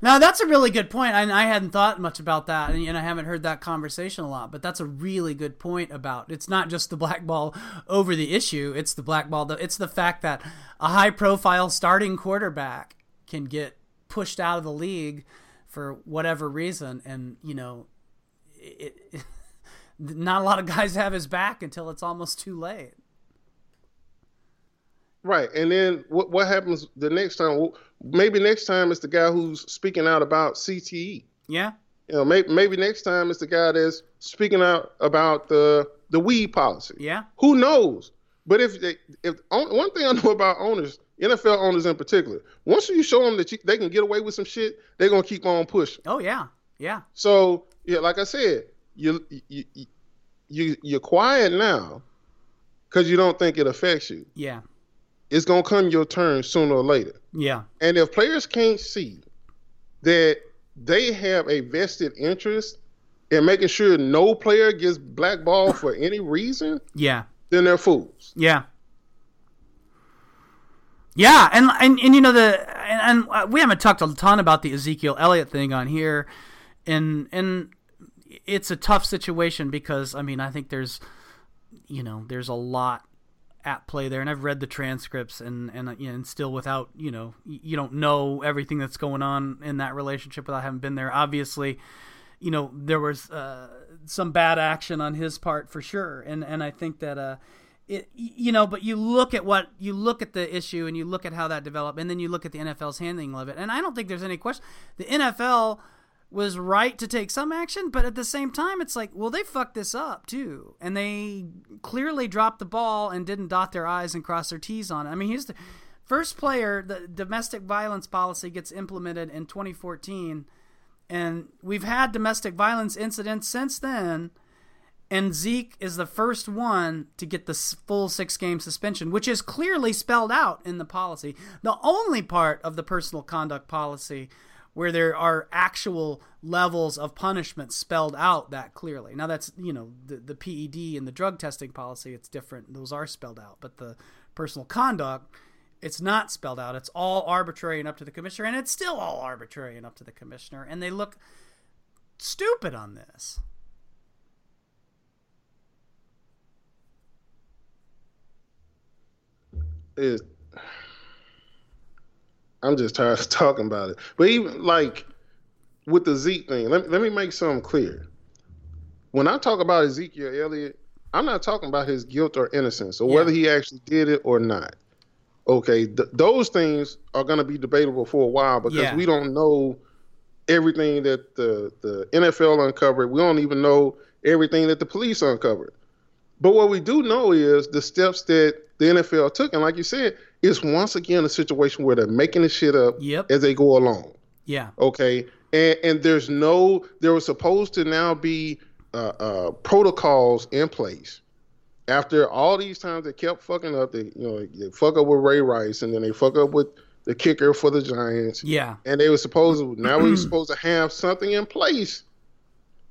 A: Now that's a really good point. I, I hadn't thought much about that, and, and I haven't heard that conversation a lot. But that's a really good point about it's not just the black ball over the issue; it's the black ball. It's the fact that a high-profile starting quarterback can get pushed out of the league for whatever reason, and you know, it, it, not a lot of guys have his back until it's almost too late.
B: Right, and then what what happens the next time? Well, Maybe next time it's the guy who's speaking out about CTE.
A: Yeah.
B: You know, maybe, maybe next time it's the guy that's speaking out about the the weed policy.
A: Yeah.
B: Who knows? But if they, if one thing I know about owners, NFL owners in particular, once you show them that you, they can get away with some shit, they're gonna keep on pushing.
A: Oh yeah. Yeah.
B: So yeah, like I said, you you you, you you're quiet now because you don't think it affects you.
A: Yeah.
B: It's gonna come your turn sooner or later.
A: Yeah.
B: And if players can't see that they have a vested interest in making sure no player gets blackballed for any reason,
A: Yeah.
B: then they're fools.
A: Yeah. Yeah, and and, and you know the and, and uh, we haven't talked a ton about the Ezekiel Elliott thing on here, and and it's a tough situation because I mean I think there's you know there's a lot at play there, and I've read the transcripts and and, uh, and still without you know you don't know everything that's going on in that relationship without having been there. Obviously, you know there was uh, some bad action on his part for sure, and and I think that uh, it you know, but you look at what you look at the issue and you look at how that developed, and then you look at the NFL's handling of it, and I don't think there's any question the NFL was right to take some action, but at the same time, it's like, well, they fucked this up too, and they clearly dropped the ball and didn't dot their i's and cross their t's on it. I mean, he's the first player. The domestic violence policy gets implemented in 2014, and we've had domestic violence incidents since then. And Zeke is the first one to get the full six game suspension, which is clearly spelled out in the policy. The only part of the personal conduct policy where there are actual levels of punishment spelled out that clearly. Now that's you know the the PED and the drug testing policy. It's different; those are spelled out. But the personal conduct, it's not spelled out. It's all arbitrary and up to the commissioner, and it's still all arbitrary and up to the commissioner. And they look stupid on this.
B: It, I'm just tired of talking about it. But even like with the Zeke thing, let, let me make something clear. When I talk about Ezekiel Elliott, I'm not talking about his guilt or innocence or
A: Yeah.
B: whether he actually did it or not. Okay, th- those things are going to be debatable for a while because
A: Yeah.
B: we don't know everything that the, the NFL uncovered. We don't even know everything that the police uncovered. But what we do know is the steps that the NFL took, and like you said, it's once again a situation where they're making the shit up
A: Yep.
B: as they go along.
A: Yeah.
B: Okay, and and there's no there was supposed to now be uh, uh, protocols in place after all these times they kept fucking up. They you know they fuck up with Ray Rice, and then they fuck up with the kicker for the Giants,
A: Yeah.
B: and they were supposed to now we were supposed to have something in place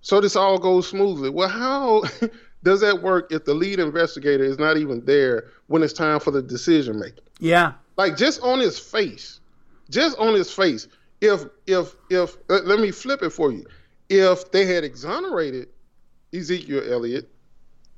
B: so this all goes smoothly. Well, how does that work if the lead investigator is not even there when it's time for the decision making?
A: Yeah.
B: like just on his face, just on his face. If if if uh, let me flip it for you, if they had exonerated Ezekiel Elliott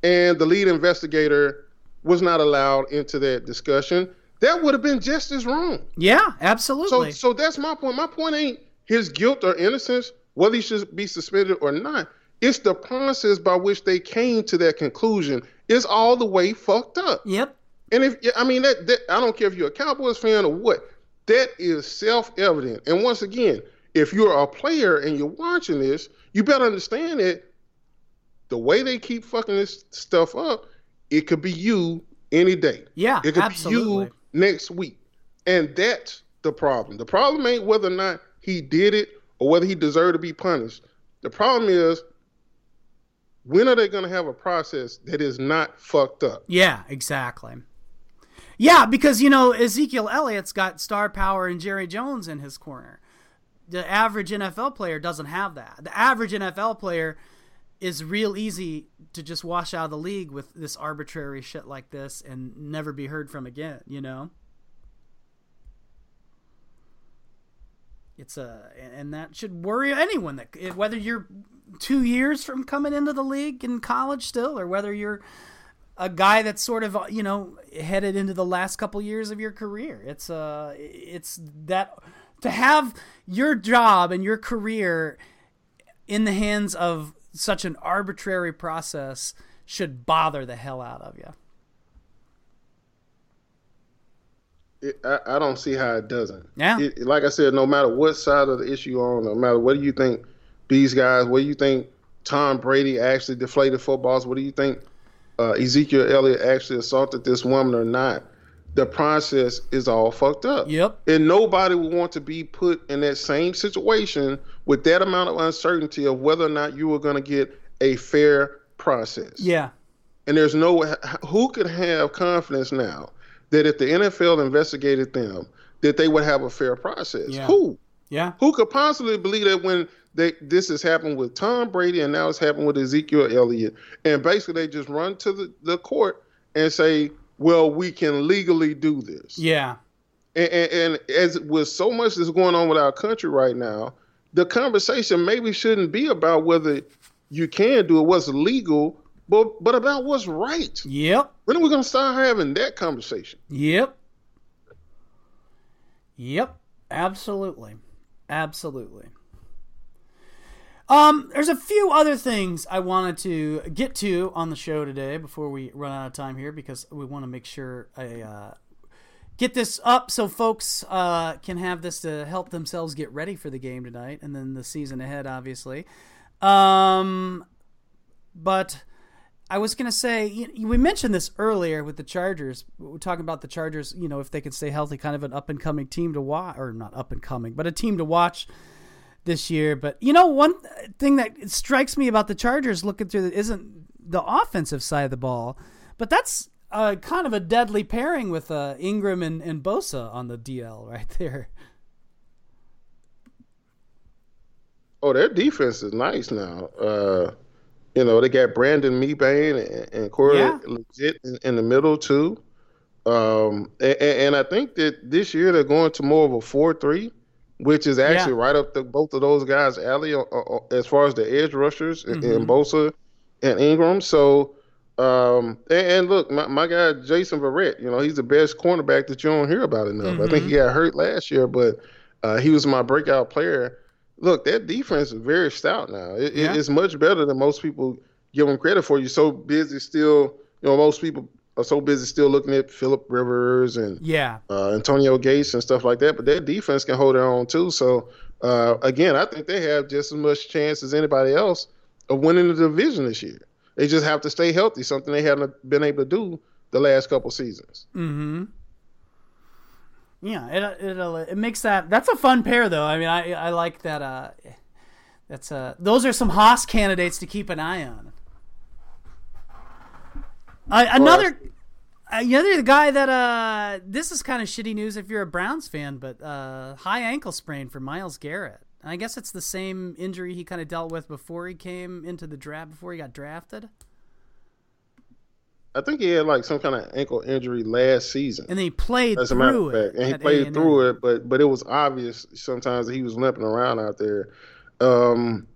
B: and the lead investigator was not allowed into that discussion, that would have been just as wrong.
A: Yeah. Absolutely.
B: so so that's my point. My point ain't his guilt or innocence, whether he should be suspended or not. It's the process by which they came to that conclusion is all the way fucked up.
A: yep.
B: And if I mean that, that I don't care if you're a Cowboys fan or what, that is self-evident. And once again, if you're a player and you're watching this, you better understand that the way they keep fucking this stuff up, it could be you any day.
A: Yeah.
B: It could
A: absolutely.
B: be you next week. And that's the problem. The problem ain't whether or not he did it or whether he deserved to be punished. The problem is when are they going to have a process that is not fucked up?
A: Yeah, exactly. Yeah, because you know Ezekiel Elliott's got star power and Jerry Jones in his corner. The average NFL player doesn't have that. The average NFL player is real easy to just wash out of the league with this arbitrary shit like this and never be heard from again, you know? It's a and that should worry anyone that whether you're 2 years from coming into the league in college still or whether you're a guy that's sort of you know headed into the last couple years of your career. It's uh it's that to have your job and your career in the hands of such an arbitrary process should bother the hell out of you.
B: It, I, I don't see how it doesn't.
A: Yeah.
B: It, like I said, no matter what side of the issue you're on, no matter what do you think these guys, what do you think Tom Brady actually deflated footballs, what do you think uh, Ezekiel Elliott actually assaulted this woman or not, the process is all fucked up.
A: Yep.
B: And nobody would want to be put in that same situation with that amount of uncertainty of whether or not you were going to get a fair process.
A: Yeah.
B: And there's no who could have confidence now that if the NFL investigated them, that they would have a fair process.
A: Yeah.
B: Who?
A: Yeah.
B: Who could possibly believe that when they this has happened with Tom Brady and now it's happened with Ezekiel Elliott, and basically they just run to the, the court and say, "Well, we can legally do this."
A: Yeah.
B: And, and, and as with so much that's going on with our country right now, the conversation maybe shouldn't be about whether you can do it, what's legal, but but about what's right.
A: Yep.
B: When are we going to start having that conversation?
A: Yep. Yep. Absolutely. Absolutely. Um, there's a few other things I wanted to get to on the show today before we run out of time here because we want to make sure I uh, get this up so folks uh, can have this to help themselves get ready for the game tonight and then the season ahead, obviously. Um, but I was going to say, we mentioned this earlier with the Chargers. We're talking about the Chargers, you know, if they can stay healthy, kind of an up and coming team to watch, or not up and coming, but a team to watch this year. But, you know, one thing that strikes me about the Chargers looking through the, isn't the offensive side of the ball, but that's uh, kind of a deadly pairing with uh, Ingram and, and Bosa on the DL right there.
B: Oh, their defense is nice now. Uh, you know, they got Brandon Mebane and, and Corey
A: Yeah.
B: Liuget in, in the middle too. Um, and, and I think that this year they're going to more of a four-three which is actually yeah. right up the both of those guys' alley uh, uh, as far as the edge rushers mm-hmm. in Bosa and Ingram. So, um, and, and, look, my, my guy Jason Verrett, you know, he's the best cornerback that you don't hear about enough. Mm-hmm. I think he mm-hmm. got hurt last year, but uh, he was my breakout player. Look, that defense is very stout now. It, yeah. It's much better than most people give them credit for. You're so busy still. You know, most people are so busy still looking at Philip Rivers and
A: yeah,
B: uh, Antonio Gates and stuff like that. But their defense can hold their own too. So uh, again, I think they have just as much chance as anybody else of winning the division this year. They just have to stay healthy, something they haven't been able to do the last couple seasons.
A: Mm-hmm. Yeah, it it it makes that that's a fun pair though. I mean, I I like that. Uh, that's uh those are some Haas candidates to keep an eye on. Uh, another, uh, the guy that uh, this is kind of shitty news if you're a Browns fan, but uh, high ankle sprain for Myles Garrett. I guess it's the same injury he kind of dealt with before he came into the draft, before he got drafted.
B: I think he had like some kind of ankle injury last season,
A: and he played As a matter of fact,
B: and he played A&M. through it, but but it was obvious sometimes that he was limping around out there. Um,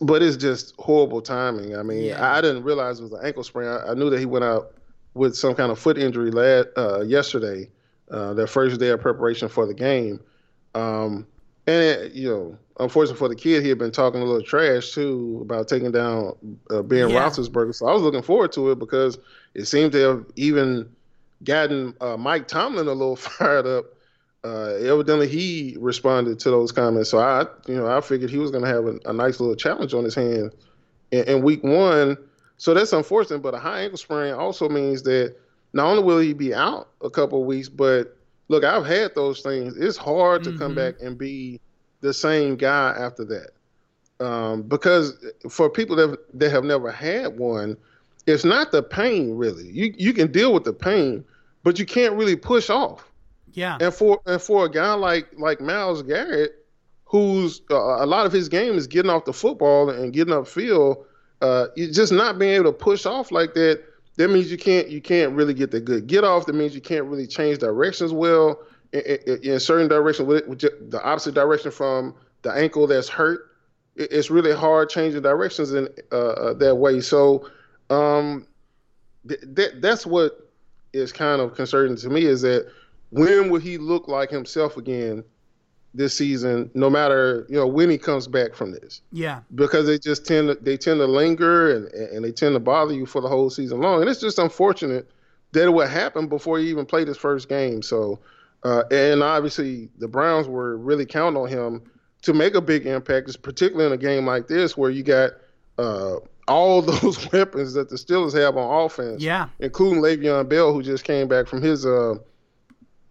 B: but it's just horrible timing. I mean, yeah. I, I, didn't realize it was an ankle sprain. I, I, knew that he went out with some kind of foot injury last, uh, yesterday, uh, their first day of preparation for the game. Um, and it, you know, unfortunately for the kid, he had been talking a little trash too about taking down uh, Ben yeah. Roethlisberger. So I was looking forward to it because it seemed to have even gotten uh, Mike Tomlin a little fired up uh, evidently he responded to those comments. So I, you know, I figured he was going to have a, a, nice little challenge on his hand in, in, week one. So that's unfortunate. But a high ankle sprain also means that not only will he be out a couple of weeks, but look, I've had those things. It's hard to mm-hmm. come back and be the same guy after that. Um, because for people that that have never had one, it's not the pain really. You you can deal with the pain, but you can't really push off.
A: Yeah.
B: And for and for a guy like like Myles Garrett, who's uh, a lot of his game is getting off the football and getting upfield, uh, just not being able to push off like that. That means you can't you can't really get the good get off. That means you can't really change directions well in, in, in certain direction with, with the opposite direction from the ankle that's hurt. it's really hard changing directions in uh, uh, that way. So um, th- that that's what is kind of concerning to me is that when will he look like himself again this season? No matter you know when he comes back from this.
A: Yeah.
B: Because they just tend to they tend to linger and and they tend to bother you for the whole season long, and it's just unfortunate that it would happen before he even played his first game. So, uh, and obviously the Browns were really counting on him to make a big impact, particularly in a game like this where you got. Uh, all those weapons that the Steelers have on offense,
A: yeah,
B: including Le'Veon Bell, who just came back from his uh,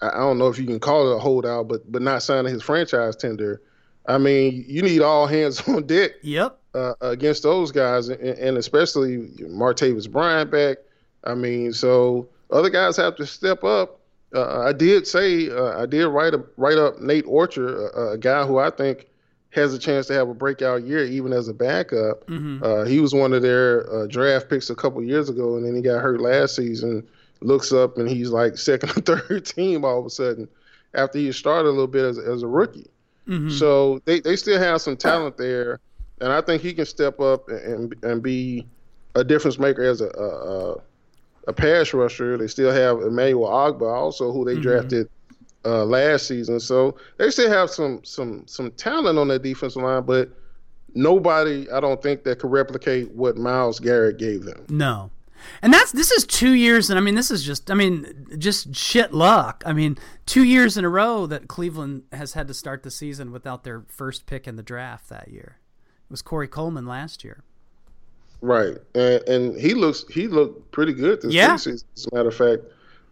B: I don't know if you can call it a holdout, but but not signing his franchise tender. I mean, you need all hands on deck.
A: Yep.
B: Uh, against those guys, and, and especially Martavis Bryant back. I mean, so other guys have to step up. Uh, I did say uh, I did write a, write up Nate Orchard, a, a, guy who I think has a chance to have a breakout year, even as a backup. Mm-hmm. Uh, he was one of their uh, draft picks a couple years ago, and then he got hurt last season looks up and he's like second or third team all of a sudden after he started a little bit as, as a rookie. Mm-hmm. So they, they still have some talent there, and I think he can step up and and be a difference maker as a a, a pass rusher. They still have Emmanuel Ogbah also, who they mm-hmm. drafted uh, last season. So they still have some some some talent on that defensive line, but nobody I don't think that could replicate what Myles Garrett gave them.
A: No, and that's this is two years, and I mean this is just I mean just shit luck. I mean two years in a row that Cleveland has had to start the season without their first pick in the draft that year. It was Corey Coleman last year.
B: Right, and, and he looks he looked pretty good this yeah. season. As a matter of fact,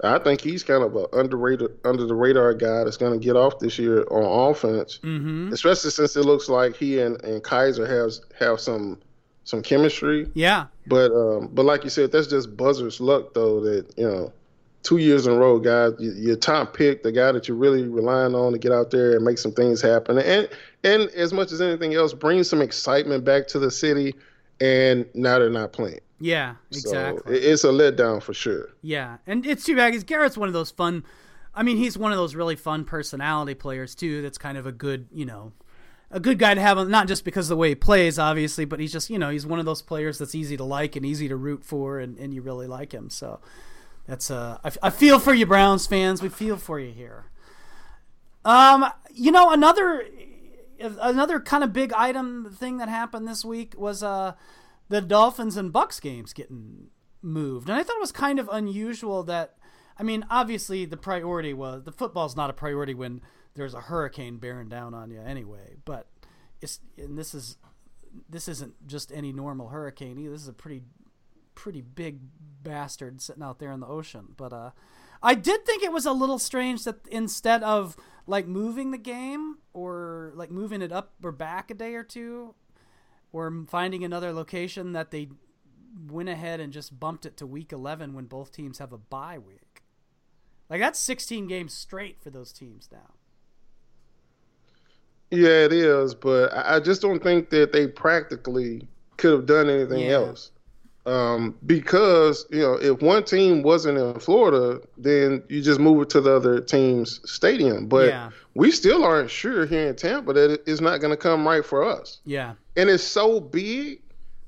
B: I think he's kind of an underrated, under the radar guy that's going to get off this year on offense, mm-hmm. especially since it looks like he and, and Kizer has have some some chemistry.
A: Yeah.
B: But um, but like you said, that's just buzzer's luck though. That you know, two years in a row, guys, your top pick, the guy that you're really relying on to get out there and make some things happen, and and as much as anything else, bring some excitement back to the city. And now they're not playing.
A: Yeah, exactly.
B: So it's a letdown for sure.
A: Yeah, and it's too bad because Garrett's one of those fun I mean, he's one of those really fun personality players too. That's kind of a good, you know, a good guy to have. Not just because of the way he plays, obviously, but he's just, you know, he's one of those players that's easy to like and easy to root for, and, and you really like him. So that's uh, I, I feel for you, Browns fans. We feel for you here. Um, you know, another another kind of big item thing that happened this week was uh the Dolphins and Bucs games getting moved, and I thought it was kind of unusual that I mean, obviously the priority was the football's not a priority when there's a hurricane bearing down on you anyway. But it's and this is this isn't just any normal hurricane either. This is a pretty pretty big bastard sitting out there in the ocean. But uh, I did think it was a little strange that instead of like moving the game or like moving it up or back a day or two, or finding another location, that they went ahead and just bumped it to week 11 when both teams have a bye week. Like that's 16 games straight for those teams now.
B: Yeah, it is, but I just don't think that they practically could have done anything yeah. else. Um, because you know, if one team wasn't in Florida, then you just move it to the other team's stadium. But yeah. we still aren't sure here in Tampa that it's not going to come right for us.
A: Yeah,
B: and it's so big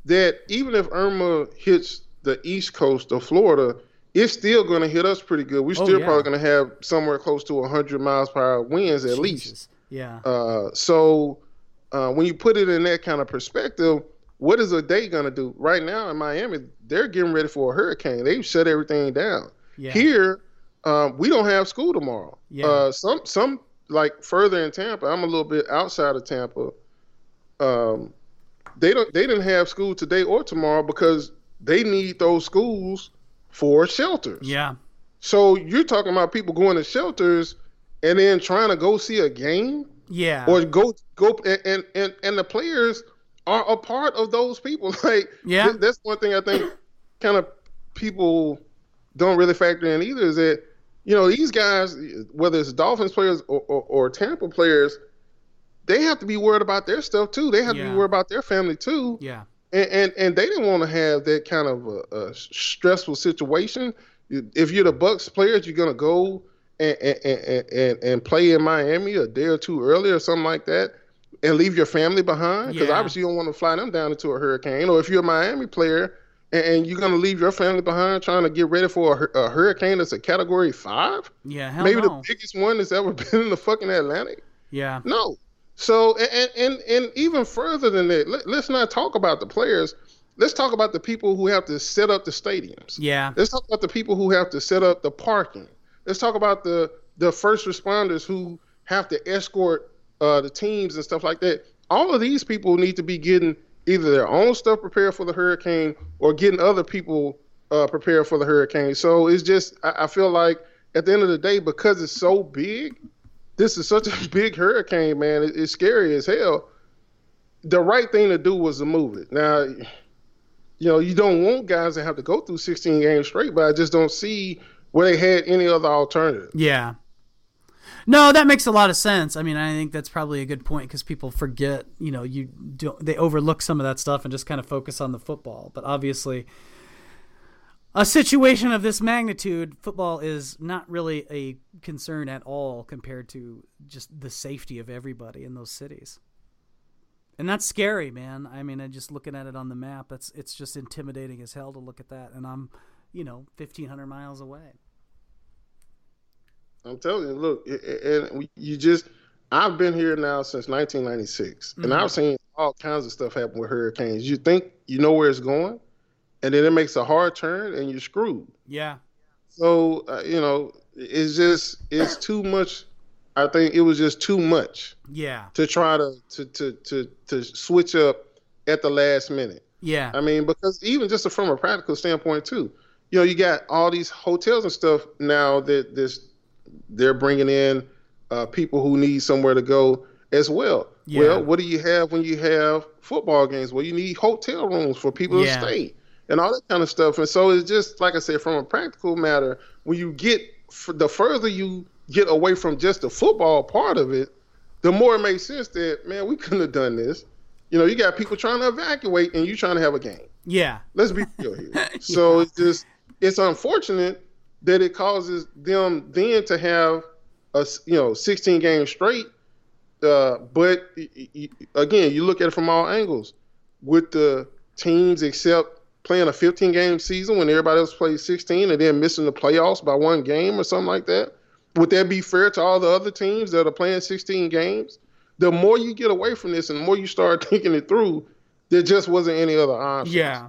B: that even if Irma hits the east coast of Florida, it's still going to hit us pretty good. We're oh, still yeah. probably going to have somewhere close to 100 miles per hour winds at Jesus. least.
A: Yeah.
B: Uh, so uh, when you put it in that kind of perspective, what is a day going to do? Right now in Miami, they're getting ready for a hurricane. They've shut everything down. Yeah. Here, um, we don't have school tomorrow. Yeah. Uh, some some like further in Tampa. I'm a little bit outside of Tampa. Um, they don't they didn't have school today or tomorrow because they need those schools for shelters.
A: Yeah.
B: So you're talking about people going to shelters and then trying to go see a game.
A: Yeah.
B: Or go go and and and the players are a part of those people. Like
A: yeah,
B: that's one thing I think kind of people don't really factor in either is that you know these guys, whether it's Dolphins players or, or, or Tampa players, they have to be worried about their stuff too. They have yeah. to be worried about their family too.
A: Yeah.
B: And, and, and they didn't want to have that kind of a, a, stressful situation. If you're the Bucs players, you're gonna go and, and, and, and play in Miami a day or two early or something like that, and leave your family behind because yeah. obviously you don't want to fly them down into a hurricane. Or if you're a Miami player and, you're gonna leave your family behind trying to get ready for a, a hurricane that's a Category Five,
A: yeah,
B: maybe
A: no.
B: the biggest one that's ever been in the fucking Atlantic.
A: Yeah,
B: no, so and and and even further than that, let, us not talk about the players. Let's talk about the people who have to set up the stadiums.
A: Yeah.
B: Let's talk about the people who have to set up the parking. Let's talk about the the first responders who have to escort uh, the teams and stuff like that. All of these people need to be getting either their own stuff prepared for the hurricane or getting other people uh, prepared for the hurricane. So it's just I, I feel like at the end of the day, because it's so big, this is such a big hurricane, man. It, it's scary as hell. The right thing to do was to move it. Now, you know, you don't want guys to have to go through 16 games straight, but I just don't see where they had any other alternative.
A: Yeah. No, that makes a lot of sense. I mean, I think that's probably a good point because people forget, you know, you don't they overlook some of that stuff and just kind of focus on the football. But obviously, a situation of this magnitude, football is not really a concern at all compared to just the safety of everybody in those cities. And that's scary, man. I mean, just looking at it on the map, that's it's just intimidating as hell to look at that. And I'm, you know, fifteen hundred miles away.
B: I'm telling you, look, and you just, I've been here now since 1996, mm-hmm. and I've seen all kinds of stuff happen with hurricanes. You think you know where it's going, and then it makes a hard turn and you're screwed.
A: Yeah.
B: So uh, you know, it's just it's too much. I think it was just too much.
A: Yeah.
B: To try to to to to, to switch up at the last minute.
A: Yeah.
B: I mean, because even just from a practical standpoint too, you know, you got all these hotels and stuff now that this they're bringing in uh, people who need somewhere to go as well. Yeah. Well, what do you have when you have football games? Well, you need hotel rooms for people yeah. to stay and all that kind of stuff. And so it's just like I said, from a practical matter, when you get the further you get away from just the football part of it, the more it makes sense that man, we couldn't have done this. You know, you got people trying to evacuate, and you trying to have a game.
A: Yeah,
B: let's be real here. yeah. So it's just it's unfortunate, that it causes them then to have a you know 16 games straight. Uh, but again, you look at it from all angles. With the teams except playing a 15 game season when everybody else plays 16 and then missing the playoffs by one game or something like that, would that be fair to all the other teams that are playing 16 games? The more you get away from this and the more you start thinking it through, there just wasn't any other option.
A: Yeah.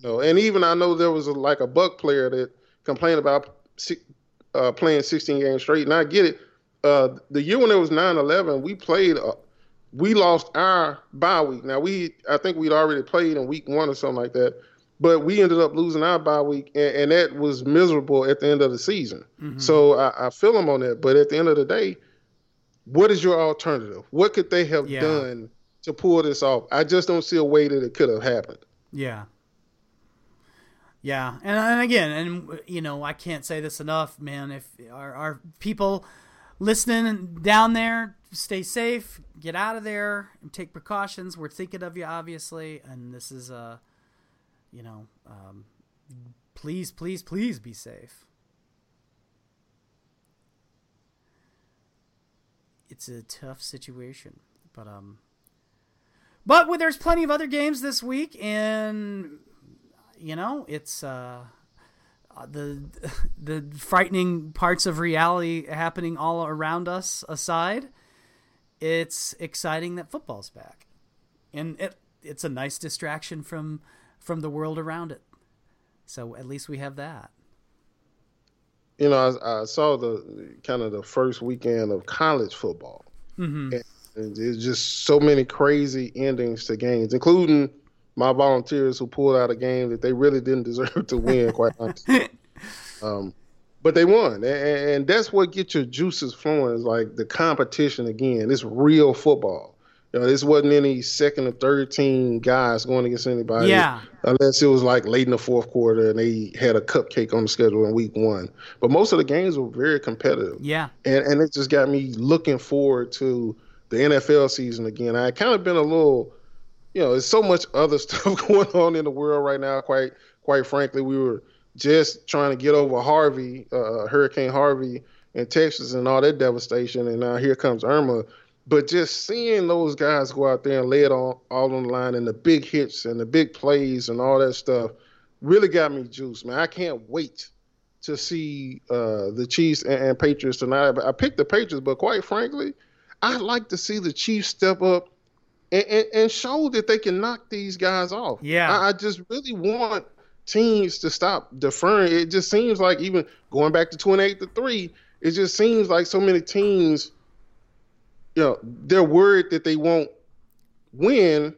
B: You know, and even I know there was a, like a Buc player that complained about uh, playing 16 games straight, and I get it. Uh, the year when it was 9/11, we played. Uh, we lost our bye week. Now we, I think we'd already played in week one or something like that, but we ended up losing our bye week, and, and that was miserable at the end of the season. Mm-hmm. So I, I, feel them on that. But at the end of the day, what is your alternative? What could they have yeah. done to pull this off? I just don't see a way that it could have happened.
A: Yeah. Yeah, and, and again, and you know, I can't say this enough, man. If our, our people listening down there, stay safe, get out of there, and take precautions. We're thinking of you, obviously, and this is a, uh, you know, um, please, please, please be safe. It's a tough situation, but um, but well, there's plenty of other games this week, and you know, it's uh, uh, the the frightening parts of reality happening all around us aside. It's exciting that football's back, and it it's a nice distraction from from the world around it. So at least we have that.
B: You know, I, I saw the kind of the first weekend of college football. Mm-hmm. And there's just so many crazy endings to games, including my volunteers who pulled out a game that they really didn't deserve to win, quite honestly. Um, but they won, and, and, that's what gets your juices flowing. Is like the competition again. It's real football. You know, this wasn't any second or third team guys going against anybody.
A: Yeah.
B: Unless it was like late in the fourth quarter and they had a cupcake on the schedule in week one. But most of the games were very competitive.
A: Yeah.
B: And and it just got me looking forward to the NFL season again. I kind of been a little you know, there's so much other stuff going on in the world right now. Quite, quite frankly, we were just trying to get over Harvey, uh, Hurricane Harvey in Texas, and all that devastation, and now here comes Irma. But just seeing those guys go out there and lay it all, all on the line, and the big hits and the big plays and all that stuff, really got me juiced, man. I can't wait to see uh, the Chiefs and, and Patriots tonight. I picked the Patriots, but quite frankly, I'd like to see the Chiefs step up and, and, and show that they can knock these guys off.
A: Yeah,
B: I, I, just really want teams to stop deferring. It just seems like even going back to twenty eight to three, it just seems like so many teams, you know, they're worried that they won't win.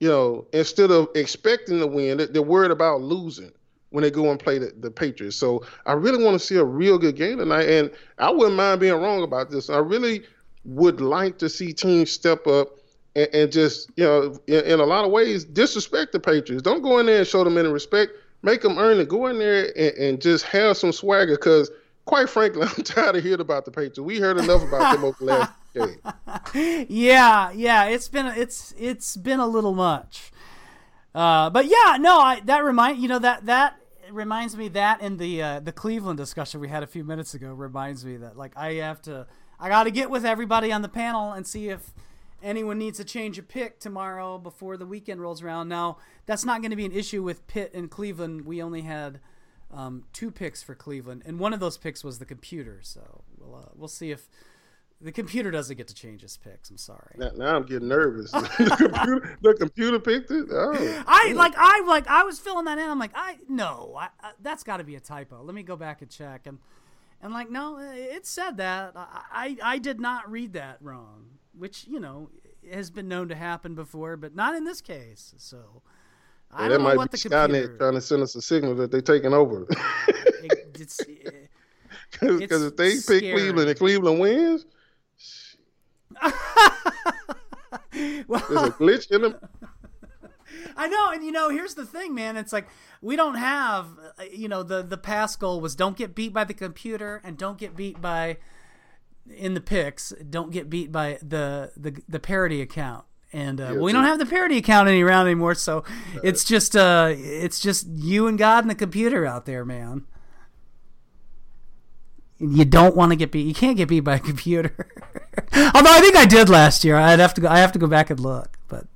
B: You know, instead of expecting to win, they're worried about losing when they go and play the, the Patriots. So I really want to see a real good game tonight, and I wouldn't mind being wrong about this. I really would like to see teams step up and, and just you know in, in, a lot of ways disrespect the Patriots. Don't go in there and show them any respect. Make them earn it. Go in there and, and just have some swagger because. Quite frankly, I'm tired of hearing about the Patriots. We heard enough about them over the last
A: game. Yeah, yeah, it's been it's it's been a little much. Uh, but yeah, no, I that remind you know that that reminds me that in the uh, the Cleveland discussion we had a few minutes ago reminds me that like I have to I got to get with everybody on the panel and see if anyone needs to change a pick tomorrow before the weekend rolls around. Now, that's not going to be an issue with Pitt and Cleveland. We only had um, two picks for Cleveland, and one of those picks was the computer. So we'll uh, we'll see if the computer doesn't get to change his picks. I'm sorry.
B: Now, now I'm getting nervous. the computer, the computer picked it. Oh,
A: I like I like I was filling that in. I'm like I no, I, I, that's got to be a typo. Let me go back and check and. And like no, it said that I, I I did not read that wrong which you know has been known to happen before, but not in this case. So
B: I don't know what the computer trying to send us a signal that they're taking over. because if they scary. pick Cleveland and Cleveland wins, well, there's a glitch in them.
A: I know, and you know, here's the thing, man. It's like we don't have, uh, you know, the the past goal was don't get beat by the computer and don't get beat by in the picks don't get beat by the the, the parody account and uh, yeah, we don't have the parody account any around anymore so it's just uh it's just you and god and the computer out there man You don't want to get beat. You can't get beat by a computer. Although I think I did last year. I'd have to go. I have to go back and look, but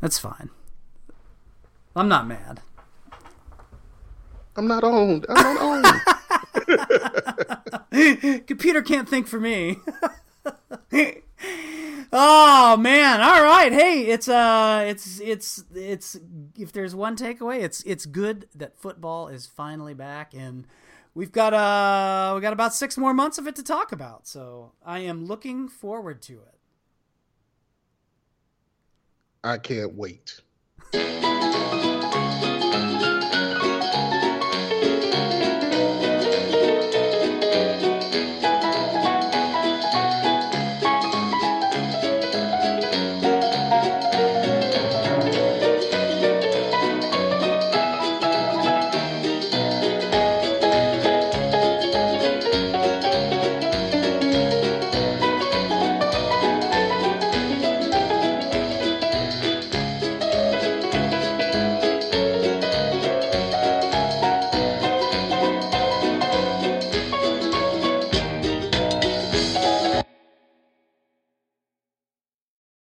A: that's fine. I'm not mad.
B: I'm not owned. I'm not
A: owned. Computer can't think for me. oh man! All right. Hey, it's uh, it's it's it's. If there's one takeaway, it's it's good that football is finally back, and we've got uh, we got about six more months of it to talk about. So I am looking forward to it.
B: I can't wait.